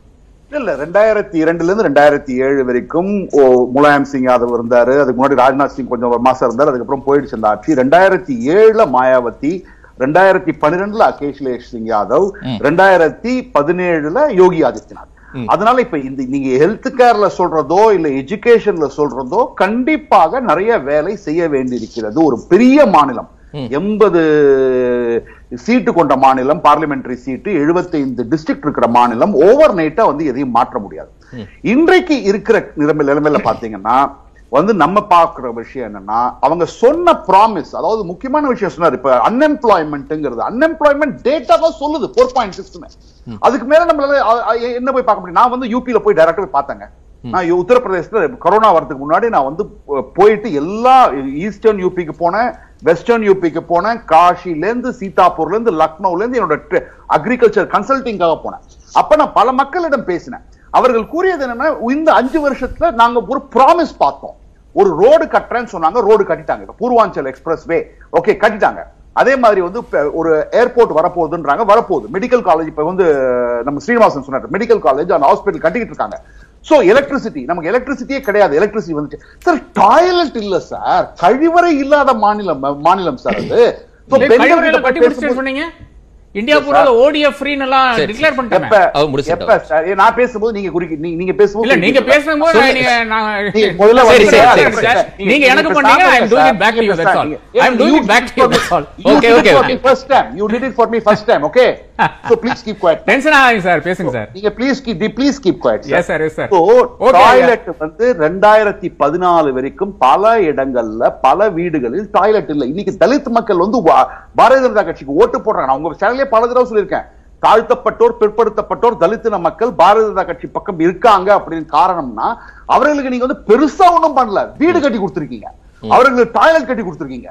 இல்ல ரெண்டாயிரத்தி இரண்டுல இருந்து ரெண்டாயிரத்தி ஏழு வரைக்கும் ஓ, முலாயம் சிங் யாதவ் இருந்தாரு. அதுக்கு முன்னாடி ராஜ்நாத் சிங் கொஞ்சம் ஒரு மாசம் இருந்தாரு. அதுக்கப்புறம் போயிடுச்சு அந்த ஆட்சி. ரெண்டாயிரத்தி ஏழுல மாயாவதி ரெண்டாயிரத்தி பன்னிரெண்டுல அகேஷ்லேஷ் சிங் யாதவ் ரெண்டாயிரத்தி பதினேழுல யோகி ஆதித்யநாத். அதனால இப்ப இந்த நீங்க ஹெல்த் கேர்ல சொல்றதோ இல்ல எஜுகேஷன்ல சொல்றதோ கண்டிப்பாக நிறைய வேலை செய்ய வேண்டியிருக்கிறது. ஒரு பெரிய மாநிலம். எண்பது சீட்டு கொண்ட மாநிலம் பார்லிமெண்டரி சீட்டு 75 டிஸ்ட்ரிக்ட் இருக்கிற மாநிலம் ஓவர் நைட்டா வந்து எதையும் மாற்ற முடியாது. இன்றைக்கு இருக்கிற நிலைமை நிலைமையில பாத்தீங்கன்னா வந்து நம்ம பார்க்கிற விஷயம் என்னன்னா அவங்க சொன்ன ப்ராமிஸ் அதாவது முக்கியமான விஷயம் சொன்னார் இப்ப அன்எம்ப்ளாய்மெண்ட்ங்கிறது அன்எம்ப்ளாய்மெண்ட் டேட்டா தான் சொல்லுது ஃபோர் பாயிண்ட் சிக்ஸ்னு அதுக்கு மேல நம்மளால என்ன போய் பார்க்க முடியும்? நான் வந்து யூபியில போய் டைரக்டா போய் பார்த்தேங்க. நான் உத்தரப்பிரதேசத்துல கொரோனா வரதுக்கு முன்னாடி நான் வந்து போயிட்டு எல்லா ஈஸ்டர்ன் யூபிக்கு போனேன் வெஸ்டர்ன் யூபிக்கு போனேன் காஷில இருந்து சீதாப்பூர்ல இருந்து லக்னோல இருந்து என்னோட அக்ரிகல்ச்சர் கன்சல்டிங்காக போனேன். அப்ப நான் பல மக்களிடம் பேசினேன். அவர்கள் கூறியது என்னன்னா இந்த அஞ்சு வருஷத்துல நாங்க ஒரு ப்ராமிஸ் பார்த்தோம். ஒரு ரோடு கட்டுறேன்னு சொன்னாங்க ரோடு கட்டிட்டாங்க. பூர்வாஞ்சல் எக்ஸ்பிரஸ் வே ஓகே கட்டிட்டாங்க. அதே மாதிரி வந்து ஒரு ஏர்போர்ட் வரப்போகுதுன்றாங்க வரப்போகுது. மெடிக்கல் காலேஜ் இப்ப வந்து நம்ம ஸ்ரீனிவாசன் சொன்னார் மெடிக்கல் காலேஜ் அந்த ஹாஸ்பிட்டல் கட்டிக்கிட்டு இருக்காங்க. சோ எலக்ட்ரிசிட்டி நமக்கு எலக்ட்ரிசிட்டியே கிடையாது எலக்ட்ரிசிட்டி வந்துச்சு சார் டாய்லெட் இல்ல சார் கழிவறை இல்லாத மாநிலம் மாநிலம் சார் அது. இந்தியா பூரா ஓடிஎஃப் ஃப்ரீன்னு எல்லாம் சரி. டிக்ளேர் பண்ணிட்டாங்க. எப்ப சார் நான் பேசும்போது நீங்க குறிக்கி நீங்க- பேசும்போது இல்ல நீங்க பேசும்போது. நீங்க முதல்ல சரி, சரி, சார், சரி, சார், சார். நீங்க- எனக்கு பண்ணீங்க, சாப்பிடுங்க I'm doing sir. it back to you, நீங்க that's all. நீங்க- I'm doing it back to you, that's all. You Okay, did okay, it for okay. me first time. You did it for me first time, okay? So please keep quiet. Tension ஆகாதீங்க sir பேசுங்க sir நீங்க please keep please keep quiet. Yes, sir, yes, sir. So, Okay, toilet வந்து ரெண்டாயிரத்தி பதினாலு வரைக்கும் பல இடங்கள்ல பல வீடுகளில் டாய்லெட் இல்ல இன்னைக்கு தலித் மக்கள் வந்து பாரதிய ஜனதா கட்சிக்கு ஓட்டு போடுறாங்க நான் உங்க சேனலே பல தடவை சொல்லியிருக்கேன். தாழ்த்தப்பட்டோர் பிற்படுத்தப்பட்டோர் தலித்தின மக்கள் பாரதிய ஜனதா கட்சி பக்கம் இருக்காங்க அப்படின்னு காரணம்னா அவர்களுக்கு நீங்க வந்து பெருசா ஒண்ணும் பண்ணல. வீடு கட்டி கொடுத்திருக்கீங்க. அவர்களுக்கு டாய்லெட் கட்டி கொடுத்திருக்கீங்க.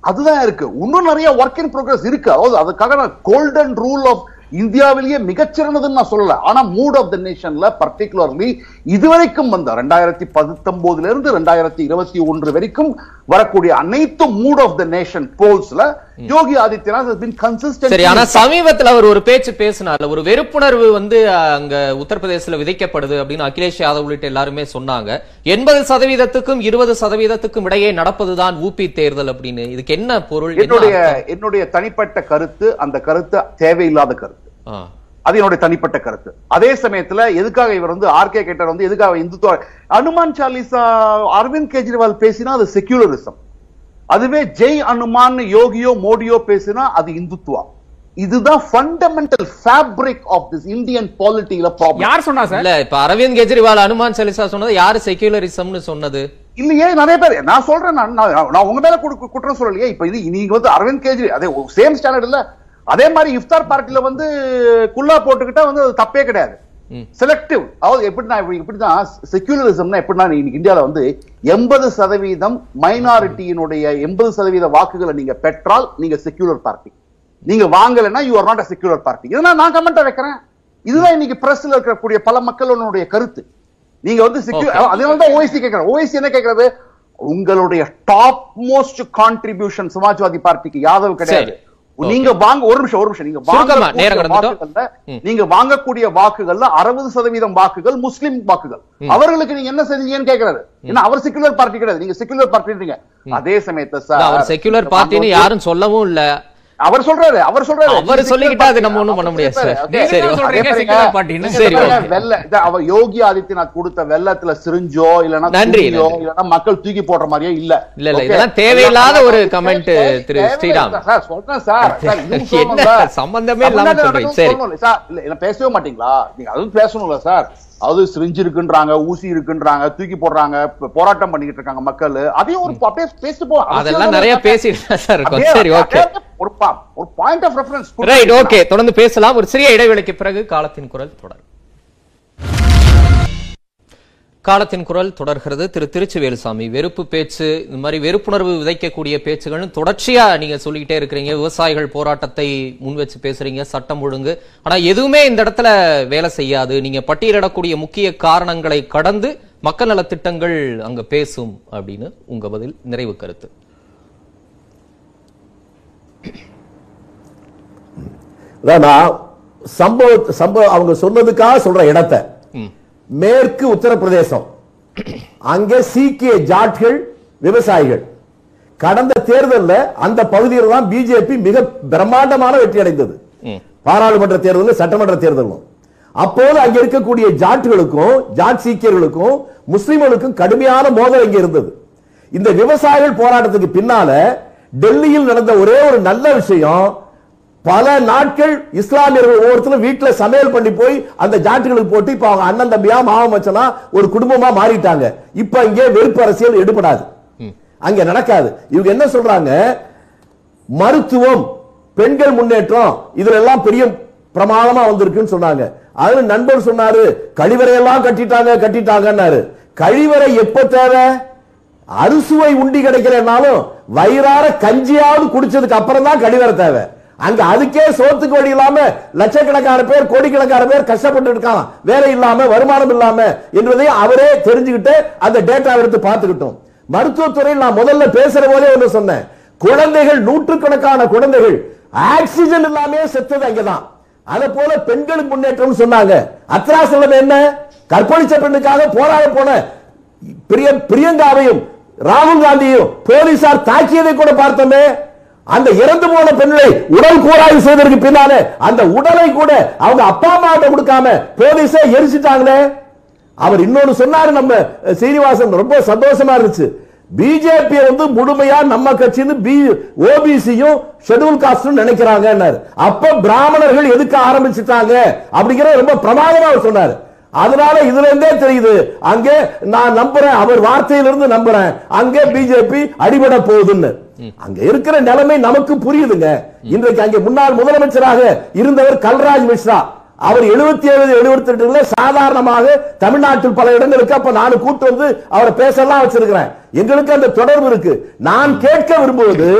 அதுதான் இருக்கு. இன்னும் நிறைய ஒர்க் இன் ப்ரோக்ரஸ் இருக்கு. அதாவது அதுக்காக நான் கோல்டன் ரூல் ஆஃப் இந்தியாவிலேயே மிகச்சிறந்ததுன்னு நான் சொல்லல. ஆனா மூட் ஆஃப் த நேஷன்ல பர்டிகுலர்லி இதுவரைக்கும் வந்த ரெண்டாயிரத்தி பத்தொன்பதுல இருந்து ரெண்டாயிரத்தி இருபத்தி ஒன்று வரைக்கும் வரக்கூடிய அனைத்து மூட் ஆஃப் த நேஷன் போல்ஸ்ல யோகி ஆதித்யநாத் been consistent சரி ஆனா சமீபத்துல அவர் ஒரு பேச்சு பேசினார்ல. ஒரு வெறுப்புணர்வு வந்து அங்க உத்தரப்பிரதேசத்துல விதைக்கப்படுது அப்படின்னு அகிலேஷ் யாதவ் உள்ளிட்ட எல்லாருமே சொன்னாங்க. எண்பது சதவீதத்துக்கும் இருபது சதவீதத்துக்கும் இடையே நடப்பதுதான் ஊபி தேர்தல் அப்படின்னு. இதுக்கு என்ன பொருள்? என்ன என்னுடைய? என்னுடைய தனிப்பட்ட கருத்து அந்த கருத்து தேவையில்லாத கருத்து. அது என்னுடைய தனிப்பட்ட கருத்து. அதே சமயத்துல எதுக்காக இவர் வந்து ஆர்கே கேட்டர் வந்து எதுக்காக இந்துத்துவ அனுமான் சாலிசா அரவிந்த் கெஜ்ரிவால் பேசினா அது செக்யூலரிசம் அதுவே ஜெய் அனுமான் யோகியோ மோடியோ பேசினா அது இந்துத்துவா. இதுதான் fundamental fabric of this Indian பாலிட்டியில problem யார் சொன்னா சார்? இல்ல இப்ப அரவிந்த் கெஜ்ரிவால் அனுமான் சலிசா சொன்னது யாரு செக்யூலரிசம்னு சொன்னது? இல்லையே நிறைய பேர். நான் சொல்றேன் நான் நான் நான் உங்க மேல குடு- குற்றம் சொல்லலையே. இப்ப இது நீங்க வந்து அரவிந்த் கெஜ்ரி அதே சேம் ஸ்டாண்டர்ட் இல்ல. அதே மாதிரி இஃப்தார் பார்ட்டில வந்து குல்லா போட்டுக்கிட்டா வந்து அது தப்பே கிடையாது. செலக்டிவ் அதாவது எப்படின்னா இப்படி இப்படிதான் செக்யூலரிசம்னா எப்படின்னா இன்னைக்கு இந்தியால வந்து எண்பது சதவீதம் மைனாரிட்டியினுடைய எண்பது சதவீத வாக்குகளை நீங்க பெற்றால் நீங்க செக்யூலர் பார்ட்டி நீங்க வாங்கலைன்னா you are not a secular party இதெல்லாம் நான் கமெண்ட் வைக்கிறேன். இதுதான் இன்னைக்கு பிரஸ்ல இருக்கக்கூடிய பல மக்களுடைய கருத்து. நீங்க வந்து secure- Okay. அதனால தான் ஓய்சி கேட்கிறேன் ஓய்சி என்ன கேட்கறது உங்களுடைய டாப் மோஸ்ட் கான்ட்ரிபியூஷன் சமாஜ்வாதி பார்ட்டிக்கு யாதவ் கிடையாது. நீங்க வாங்க ஒரு நிமிஷம் ஒரு நிமிஷம். நீங்க நீங்க வாங்கக்கூடிய வாக்குகள்ல அறுபது சதவீதம் வாக்குகள் முஸ்லிம் வாக்குகள். அவர்களுக்கு நீங்க என்ன செஞ்சீங்கன்னு கேக்குறாரு. ஏன்னா அவர் செக்குலர் பார்ட்டி கிடையாது. நீங்க செக்குலர் பார்ட்டி அதே சமயத்தை செக்யூலர் பார்ட்டின்னு யாரும் சொல்லவும் இல்ல. அவர் சொல்றாரு அவர் சொல்றாரு அவர் சொல்லிக்கிட்டா அது நம்ம ஒண்ணும் பண்ண முடியாது சார். வெள்ள அவ யோகி ஆதித்யநாத் கொடுத்த வெள்ளத்துல சிரிஞ்சோ இல்லனா நன்றி. இல்லனா மக்கள் தூக்கி போடுற மாதிரிோ இல்ல இல்ல, இல்ல. இதெல்லாம் தேவையில்லாத ஒரு தேவை- திரு ஸ்ரீராம். சார் சொல்றேன் சார். சம்பந்தமே இல்லாம சொல்றீங்க. சரி. இல்ல பேசவே மாட்டீங்களா நீங்க அதுவும் பேசணும்ல சார் அது சிரிஞ்சு இருக்குன்றாங்க ஊசி இருக்குன்றாங்க தூக்கி போடுறாங்க போராட்டம் பண்ணிக்கிட்டு இருக்காங்க மக்கள். அதையும் ஒரு அப்படியே பேசிட்டு போ அதெல்லாம் நிறைய பேசிட்டு சார் சரி ஓகே. ஒரு ஒரு point of reference right okay தொடர்ந்து பேசலாம். ஒரு சிறிய இடைவேளைக்கு பிறகு காலத்தின் குரல் தொடரும். காலத்தின் குரல் தொடர்கிறது. திரு திருச்சிவேலுசாமி வெறுப்பு பேச்சு இந்த மாதிரி வெறுப்புணர்வு விதைக்கக்கூடிய பேச்சுகள்னு தொடர்ச்சியா நீங்க சொல்லிக்கிட்டே இருக்கிறீங்க. விவசாயிகள் போராட்டத்தை முன் வச்சு பேசுறீங்க சட்டம் ஒழுங்கு. ஆனா எதுவுமே இந்த இடத்துல வேலை செய்யாது. நீங்க பட்டியலிடக்கூடிய முக்கிய காரணங்களை கடந்து மக்கள் நலத்திட்டங்கள் அங்க பேசும் அப்படின்னு உங்க பதில் நிறைவு கருத்து. சம்பவ சம்பவ அவங்க சொன்னதுக்காக சொல்ற இடத்தை. மேற்கு உத்தரப்பிரதேசம். அங்கே சீக்கிய ஜாட்கள் விவசாயிகள். கடந்த தேர்தல்ல அந்த பகுதியில் தான் பிஜேபி மிக பிரம்மாண்டமான வெற்றி அடைந்தது. பாராளுமன்ற தேர்தலும் சட்டமன்ற தேர்தலும். அப்போது அங்க இருக்கக்கூடிய ஜாட்டுகளுக்கும் ஜாட் சீக்கியர்களுக்கும் முஸ்லிம்களுக்கும் கடுமையான மோதல் இங்க இருந்தது. இந்த விவசாயிகள் போராட்டத்துக்கு பின்னால டெல்லியில் நடந்த ஒரே ஒரு நல்ல விஷயம் பல நாட்கள் இஸ்லாமியர்கள் ஒவ்வொருத்தரும் வீட்டில் சமையல் பண்ணி போய் அந்த ஜாட்டுகளுக்கு போட்டு இப்போ அவங்க அண்ணன் தம்பியா மாவன் மச்சனா ஒரு குடும்பமா மாறிட்டாங்க. இப்போ இங்கே வெறுப்பு அரசியல் எடுபடாது. அங்கே நடக்காது. இவங்க என்ன சொல்றாங்க? மருத்துவம் பெண்கள் முன்னேற்றம் இதுல எல்லாம் பெரிய பிரமாதமா வந்திருக்குன்னு சொன்னாங்க. அதுல நண்பர் சொன்னாரு கழிவறை எல்லாம் கட்டிட்டாங்க கட்டிட்டாங்கன்னாரு. கழிவறை எப்ப தேவை? அறுசுவை உண்டி கிடைக்கலனாலும் வயிறார கஞ்சியாவது குடிச்சதுக்கு அப்புறம் தான் கழிவறை தேவை. அங்க அதுக்கே சோத்துக்கு வழி இல்லாம லட்சக்கணக்கான பேர் கோடிக்கணக்கான பேர் கஷ்டப்பட்டு இருக்கான் வேலை இல்லாம வருமானம் இல்லாம என்பதை அவரே தெரிஞ்சுக்கிட்டு அந்த டேட்டா எடுத்து பார்த்துக்கிட்டோம். மருத்துவத்துறையில் நான் முதல்ல பேசுற போதே ஒன்று சொன்னேன். குழந்தைகள் நூற்றுக்கணக்கான குழந்தைகள் ஆக்சிஜன் இல்லாமே செத்தது அங்கதான். அதை போல பெண்களுக்கு முன்னேற்றம் சொன்னாங்க. அத்ராசலம் என்ன? கற்பழிச்ச பெண்ணுக்காக போராட போன பிரிய பிரியங்காவையும் ராகுல் காந்தியும் போலீசார் தாக்கியதை கூட பார்த்தோமே. அந்த இறந்து போன பெண்ணை உடல் கூறாய்வு செய்ததற்கு பின்னாலே அந்த உடலை கூட அவங்க அப்பா அம்மா கிட்ட கொடுக்காம போலீஸே எரிச்சிட்டாங்களே. அவர் இன்னொன்னு சொன்னாரு நம்ம சீனிவாசன் ரொம்ப சந்தோஷமா இருந்துச்சு. பிஜேபி வந்து முழுமையா நம்ம கட்சின்னு பி ஓபிசியும் ஷெட்யூல் காஸ்டும் நினைக்கிறாங்க அப்ப பிராமணர்கள் எதுக்கு ஆரம்பிச்சிட்டாங்க அப்படிங்கிற ரொம்ப பிரமாதமா அவர் சொன்னாரு. அதனால இதுல இருந்தே தெரியுது. அங்கே நான் நம்புறேன் அவர் வார்த்தையிலிருந்து நம்புறேன். அங்கே பிஜேபி அடிபட போகுதுன்னு. அங்க இருக்கிற நிலைமை நமக்கு புரியுதுங்க. இன்றைக்கு அங்கே முன்னாள் முதலமைச்சராக இருந்தவர் கல்ராஜ் மிஸ்ரா. அவர் 77 ஏழு எழுபத்தி எட்டுல சாதாரணமாக தமிழ்நாட்டில் பல இடங்களுக்கு அப்ப நான் கூட்டு வந்து அவரை பேசலாம் வச்சிருக்கிறேன். எங்களுக்கு அந்த தொடர்பு இருக்கு. நான் கேட்க விரும்புவது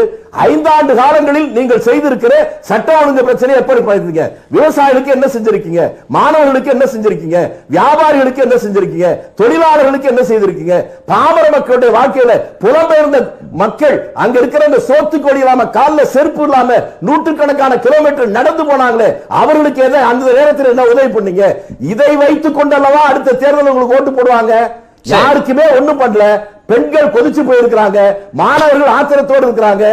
ஐந்தாண்டு காலங்களில் நீங்கள் செய்திருக்கிற சட்ட ஒழுங்கு பிரச்சனை எப்படி பார்த்துருக்கீங்க? விவசாயிகளுக்கு என்ன செஞ்சிருக்கீங்க? மாணவர்களுக்கு என்ன செஞ்சிருக்கீங்க? வியாபாரிகளுக்கு என்ன செஞ்சிருக்கீங்க? தொழிலாளர்களுக்கு என்ன செய்திருக்கீங்க? பாமர மக்களுடைய வாழ்க்கையில புலம்பெயர்ந்த மக்கள் அங்க இருக்கிற அந்த சோத்துக்கொடி இல்லாம கால்ல செருப்பு இல்லாம நூற்றுக்கணக்கான கிலோமீட்டர் நடந்து போனாங்களே அவர்களுக்கு எதை அந்த நேரத்தில் என்ன உதவி பண்ணீங்க? இதை வைத்துக் கொண்டல்லவா அடுத்த தேர்தல் உங்களுக்கு ஓட்டு போடுவாங்க? யாருக்குமே ஒண்ணும் பண்ணல. பெண்கள் கொதிச்சு போயிருக்கிறாங்க மாணவர்கள் ஆத்திரத்தோடு இருக்கிறாங்க.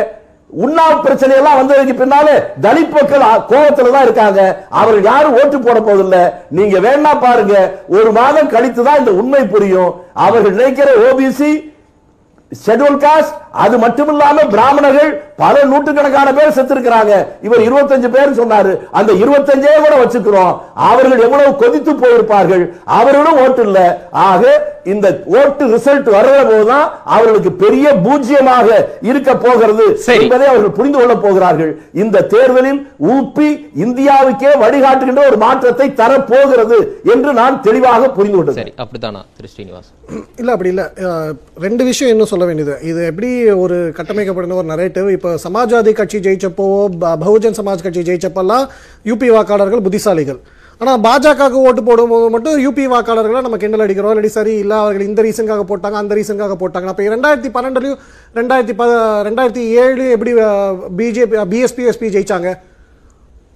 உண்ணாவு பிரச்சனை எல்லாம் வந்ததுக்கு பின்னாலே தலித் மக்கள் கோபத்துல தான் இருக்காங்க. அவர்கள் யாரும் ஓட்டு போட போதில்லை நீங்க வேணா பாருங்க ஒரு மாதம் கழித்து தான் இந்த உண்மை புரியும். அவர்கள் நினைக்கிற ஓபிசி ஷெட்யூல் காஸ்ட் அது மட்டும் இல்லாம பிராமணர்கள் பல நூற்றுக்கணக்கான பேர் செத்துருக்கிறாங்க. இவர் 25 பேர் சொன்னாரு. அந்த 25 கூட வச்சுக்கிறோம். அவர்கள் எவ்வளவு கொதித்து போயிருப்பார்கள்? அவர்களும் ஓட்டு இல்ல. ஆக இந்த ஓட்டு ரிசல்ட் வர்ற போதுதான் அவர்களுக்கு பெரிய பூஜ்ஜியமாக இருக்க போகிறது. என்பதை அவர்கள் புரிந்து கொள்ள போகிறார்கள். இந்த தேர்தலில் ஊப்பி இந்தியாவுக்கே வழிகாட்டுகின்ற ஒரு மாற்றத்தை தரப்போகிறது என்று நான் தெளிவாக புரிந்து கொண்டேன். சரி அப்படித்தானா திரு ஸ்ரீனிவாஸ்? இல்ல அப்படி இல்ல. ரெண்டு விஷயம் இன்னும் சொல்ல வேண்டியது. இது எப்படி ஒரு கட்டமைக்கப்படுன ஒரு நரேட்டிவ் இப்போ இப்போ சமாஜ்வாதி கட்சி ஜெயிச்சப்போ பகுஜன் சமாஜ் கட்சி ஜெயிச்சப்பெல்லாம் யூபி வாக்காளர்கள் புத்திசாலிகள். ஆனால் பாஜகவுக்கு ஓட்டு போடும்போது மட்டும் யூபி வாக்காளர்களை நம்ம கிண்டல் அடிக்கிறோம். இல்லாட்டி சரி இல்லை அவர்கள் இந்த ரீசனுக்காக போட்டாங்க அந்த ரீசனுக்காக போட்டாங்க. அப்போ ரெண்டாயிரத்தி பன்னெண்டுலையும் ரெண்டாயிரத்தி ப ரெண்டாயிரத்தி ஏழு எப்படி பிஜேபி பிஎஸ்பி எஸ்பி ஜெயிச்சாங்க?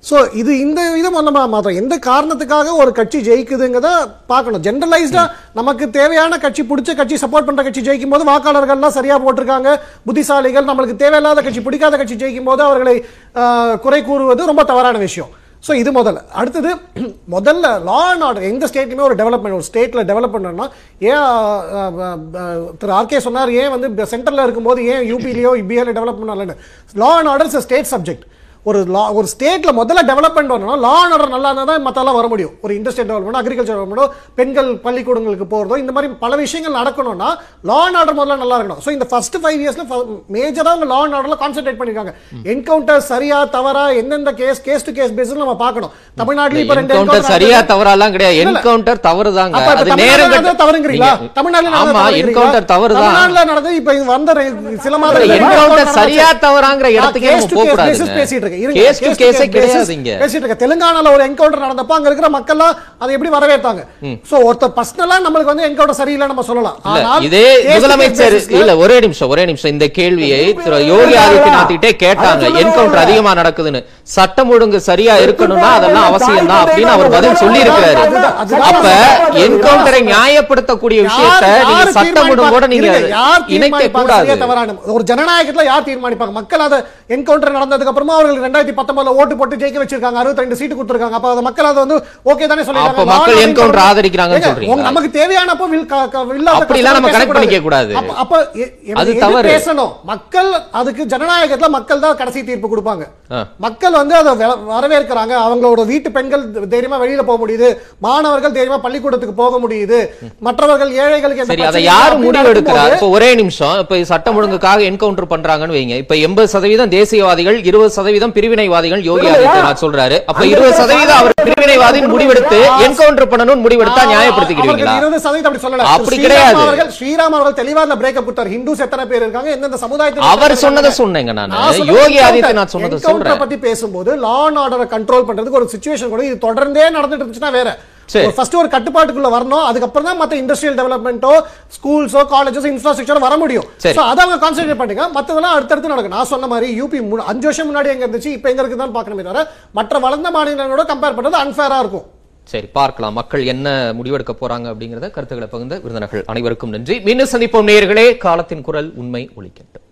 ஸோ இது இந்த இதை நம்ம மாத்திரம் எந்த காரணத்துக்காக ஒரு கட்சி ஜெயிக்குதுங்கிறத பார்க்கணும். ஜென்ரலைஸ்டாக நமக்கு தேவையான கட்சி பிடிச்ச கட்சி சப்போர்ட் பண்ணுற கட்சி ஜெயிக்கும் போது வாக்காளர்கள்லாம் சரியாக போட்டிருக்காங்க. புத்திசாலிகள் நம்மளுக்கு தேவையில்லாத கட்சி பிடிக்காத கட்சி ஜெயிக்கும் போது அவர்களை குறை கூறுவது ரொம்ப தவறான விஷயம். ஸோ இது முதல்ல. அடுத்தது முதல்ல லா அண்ட் ஆர்டர் எந்த ஸ்டேட்லையுமே ஒரு டெவலப்மெண்ட் ஒரு ஸ்டேட்டில் டெவலப் பண்ணணும்னா ஏன் திரு ஆர்கே சொன்னார் ஏன் வந்து சென்டரில் இருக்கும்போது ஏன் யூபிலையோ பிஆர்ல டெவலப் பண்ணலன்னு law and orders state subject ஒரு லா ஒரு ஸ்டேட்ல முதல்ல டெவலப்மெண்ட் வரணும் லா அண்ட் ஆர்டர் நல்லா இருந்தால் தான் மற்றெல்லாம் வர முடியும் ஒரு இண்டஸ்ட்ரியல் டெவலப்மெண்ட் அக்ரிகல்ச்சர் டெவலப்மெண்ட்டோ பெண்கள் பள்ளிக்கூடங்களுக்கு போகிறதோ இந்த மாதிரி பல விஷயங்கள் நடக்கணும்னா லா அண்ட் ஆர்டர் முதல்ல நல்லா இருக்கணும் ஸோ இந்த ஃபர்ஸ்ட் ஃபைவ் இயர்ஸ்ல மேஜராக அவங்க லா அண்ட் ஆர்டர்ல கான்சென்ட்ரேட் பண்ணிருக்காங்க என்கவுண்டர் சரியா தவறா எந்தெந்த கேஸ் கேஸ் டு கேஸ் பேஸ்ல நம்ம பார்க்கணும் தமிழ்நாட்டில் இப்போ ரெண்டு என்கவுண்டர் சரியா. தவறாலாம் கிடையாது. என்கவுண்டர் தவறுதாங்க அப்ப இப்ப அது நேரம் தவறுங்கிறீங்களா? தமிழ்நாட்டுல ஆமா? என்கவுண்டர் தவறுதான் தமிழ்நாட்டுல நடந்தது இப்ப வந்த சில மாதம் என்கவுண்டர் சரியா தவறாங்கிற இடத்துக்கே போக இங்க. பேசிட்டு தெலுங்கானால ஒரு என்கவுண்டர் நடந்தப்ப அங்க இருக்கிற மக்கள்லாம் அதை எப்படி வரவேற்றாங்க சோ ஒருத்தர் பர்சனலா நம்மளுக்கு வந்து என்கவுண்டர் சரியில்லை நம்ம சொல்லலாம். இதே முதலமைச்சர் இல்ல ஒரே நிமிஷம் ஒரே நிமிஷம். இந்த கேள்வியை யோகி ஆதித்யநாத் கிட்டே கேட்டாங்க. என்கவுண்டர் அதிகமா நடக்குதுன்னு. சட்டம் ஒழுங்கு சரியா இருக்கணும்னா அதெல்லாம் அவசியம் தான் அப்படின்னு அவர் பதில் சொல்லி இருக்கிறாரு. அப்ப என்கவுண்டரை நியாயப்படுத்தக்கூடிய விஷயத்த நீங்க சட்டம் ஒழுங்கோட? நீங்க இணைக்க? கூடாது ஒரு ஜனநாயகத்துல யார் தீர்மானிப்பாங்க? மக்கள் அதை என்கவுண்டர் நடந்ததுக்கு அப்புறமா அவர்கள் ரெண்டாயிரத்தி பத்தொன்பதுல ஓட்டு போட்டு ஜெயிக்க வச்சிருக்காங்க. அறுபத்தி ரெண்டு சீட்டு கொடுத்திருக்காங்க. அப்ப அதை மக்கள் அதை வந்து ஓகே தானே சொல்லிருக்காங்க அப்ப மக்கள் அப்படின்னு ஆதரிக்கிறாங்கன்னு நமக்கு வில் இல்லாத அப்படிலாம் நம்ம connect பண்ணிக்க கூடாது. அப்ப- அப்ப அது தவறு. பேசணும்? மக்கள் அதுக்கு ஜனநாயகத்துல மக்கள் தான் கடைசி தீர்ப்பு கொடுப்பாங்க. மக்கள் வந்து அதை வரவேற்கிறாங்க. அவங்களோட வீட்டு பெண்கள் தைரியமா வெளியில போக முடியுது. மாணவர்கள் தைரியமா பள்ளிக்கூடத்துக்கு போக முடியுது. மற்றவர்கள் ஏழைகளுக்கு சரி அதை யாரு முடிவு நடக்கும்போது- இப்ப ஒரே நிமிஷம். இப்ப சட்டம் ஒழுங்குக்காக என்கவுண்டர் பண்றாங்கன்னு வைங்க. இப்ப எண்பது சதவீதம் தேசியவாதிகள் இருபது சதவீதம் பிரிவினைவாதிகள் யோகி ஆதித்யநாத் சொல்றாரு அப்ப இருபது சதவீதம் அவர் பிரிவினைவாதின்னு முடிவெடுத்து என்கவுண்டர் பண்ணணும்னு முடிவெடுத்தா நியாயப்படுத்திக்கிறீங்களா அவர்கள் 20% அப்படி சொல்லல. அப்படி கிடையாது. ஸ்ரீராம் அவர்கள் தெளிவா அந்த பிரேக்கப் கொடுத்தார் ஹிந்துஸ் எத்தனை பேர் இருக்காங்க எந்தெந்த சமுதாயத்தில் அவர் சொன்னதை. சொன்னேங்க நானு. யோகி. ஆதித்யநாத் சொன்னதை சொல்றேன். பத்தி பேசும்போது லா அண்ட் ஆர்டரை கண்ட்ரோல் பண்றதுக்கு ஒரு சுச்சுவேஷன் கூட இது தொடர்ந்தே நடந்துட்டு இருந்துச்சுன்னா வேற. ஃபர்ஸ்ட் ஒரு கட்டுப்பாட்டுக்குள்ள வரணும். அதுக்கப்புறம் தான் மத்த இண்டஸ்ட்ரியல் டெவலப்மெண்ட்டோ ஸ்கூல்ஸோ காலேஜஸ் இன்ஃப்ராஸ்ட்ரக்சர் வர முடியும். சோ அதை அவங்க கான்சென்ட்ரேட் பண்ணுங்க மத்ததெல்லாம் அடுத்தடுத்து நடக்கும். நான் சொன்ன மாதிரி யூபி அஞ்சு வருஷம் முன்னாடி எங்க இருந்துச்சு இப்போ எங்க இருக்குதான் பார்க்கணுமே தவிர மற்ற வளர்ந்த மாநிலங்களோட கம்பேர் பண்றது அன்ஃபேரா இருக்கும். சரி பார்க்கலாம். மக்கள் என்ன முடிவெடுக்க போறாங்க அப்படிங்கறத கருத்துக்களை பகிர்ந்த விருந்தினர்கள் அனைவருக்கும் நன்றி. மீண்டும் சந்திப்போம் நேயர்களே. காலத்தின் குரல் உண்மை ஒலிக்கட்டும்.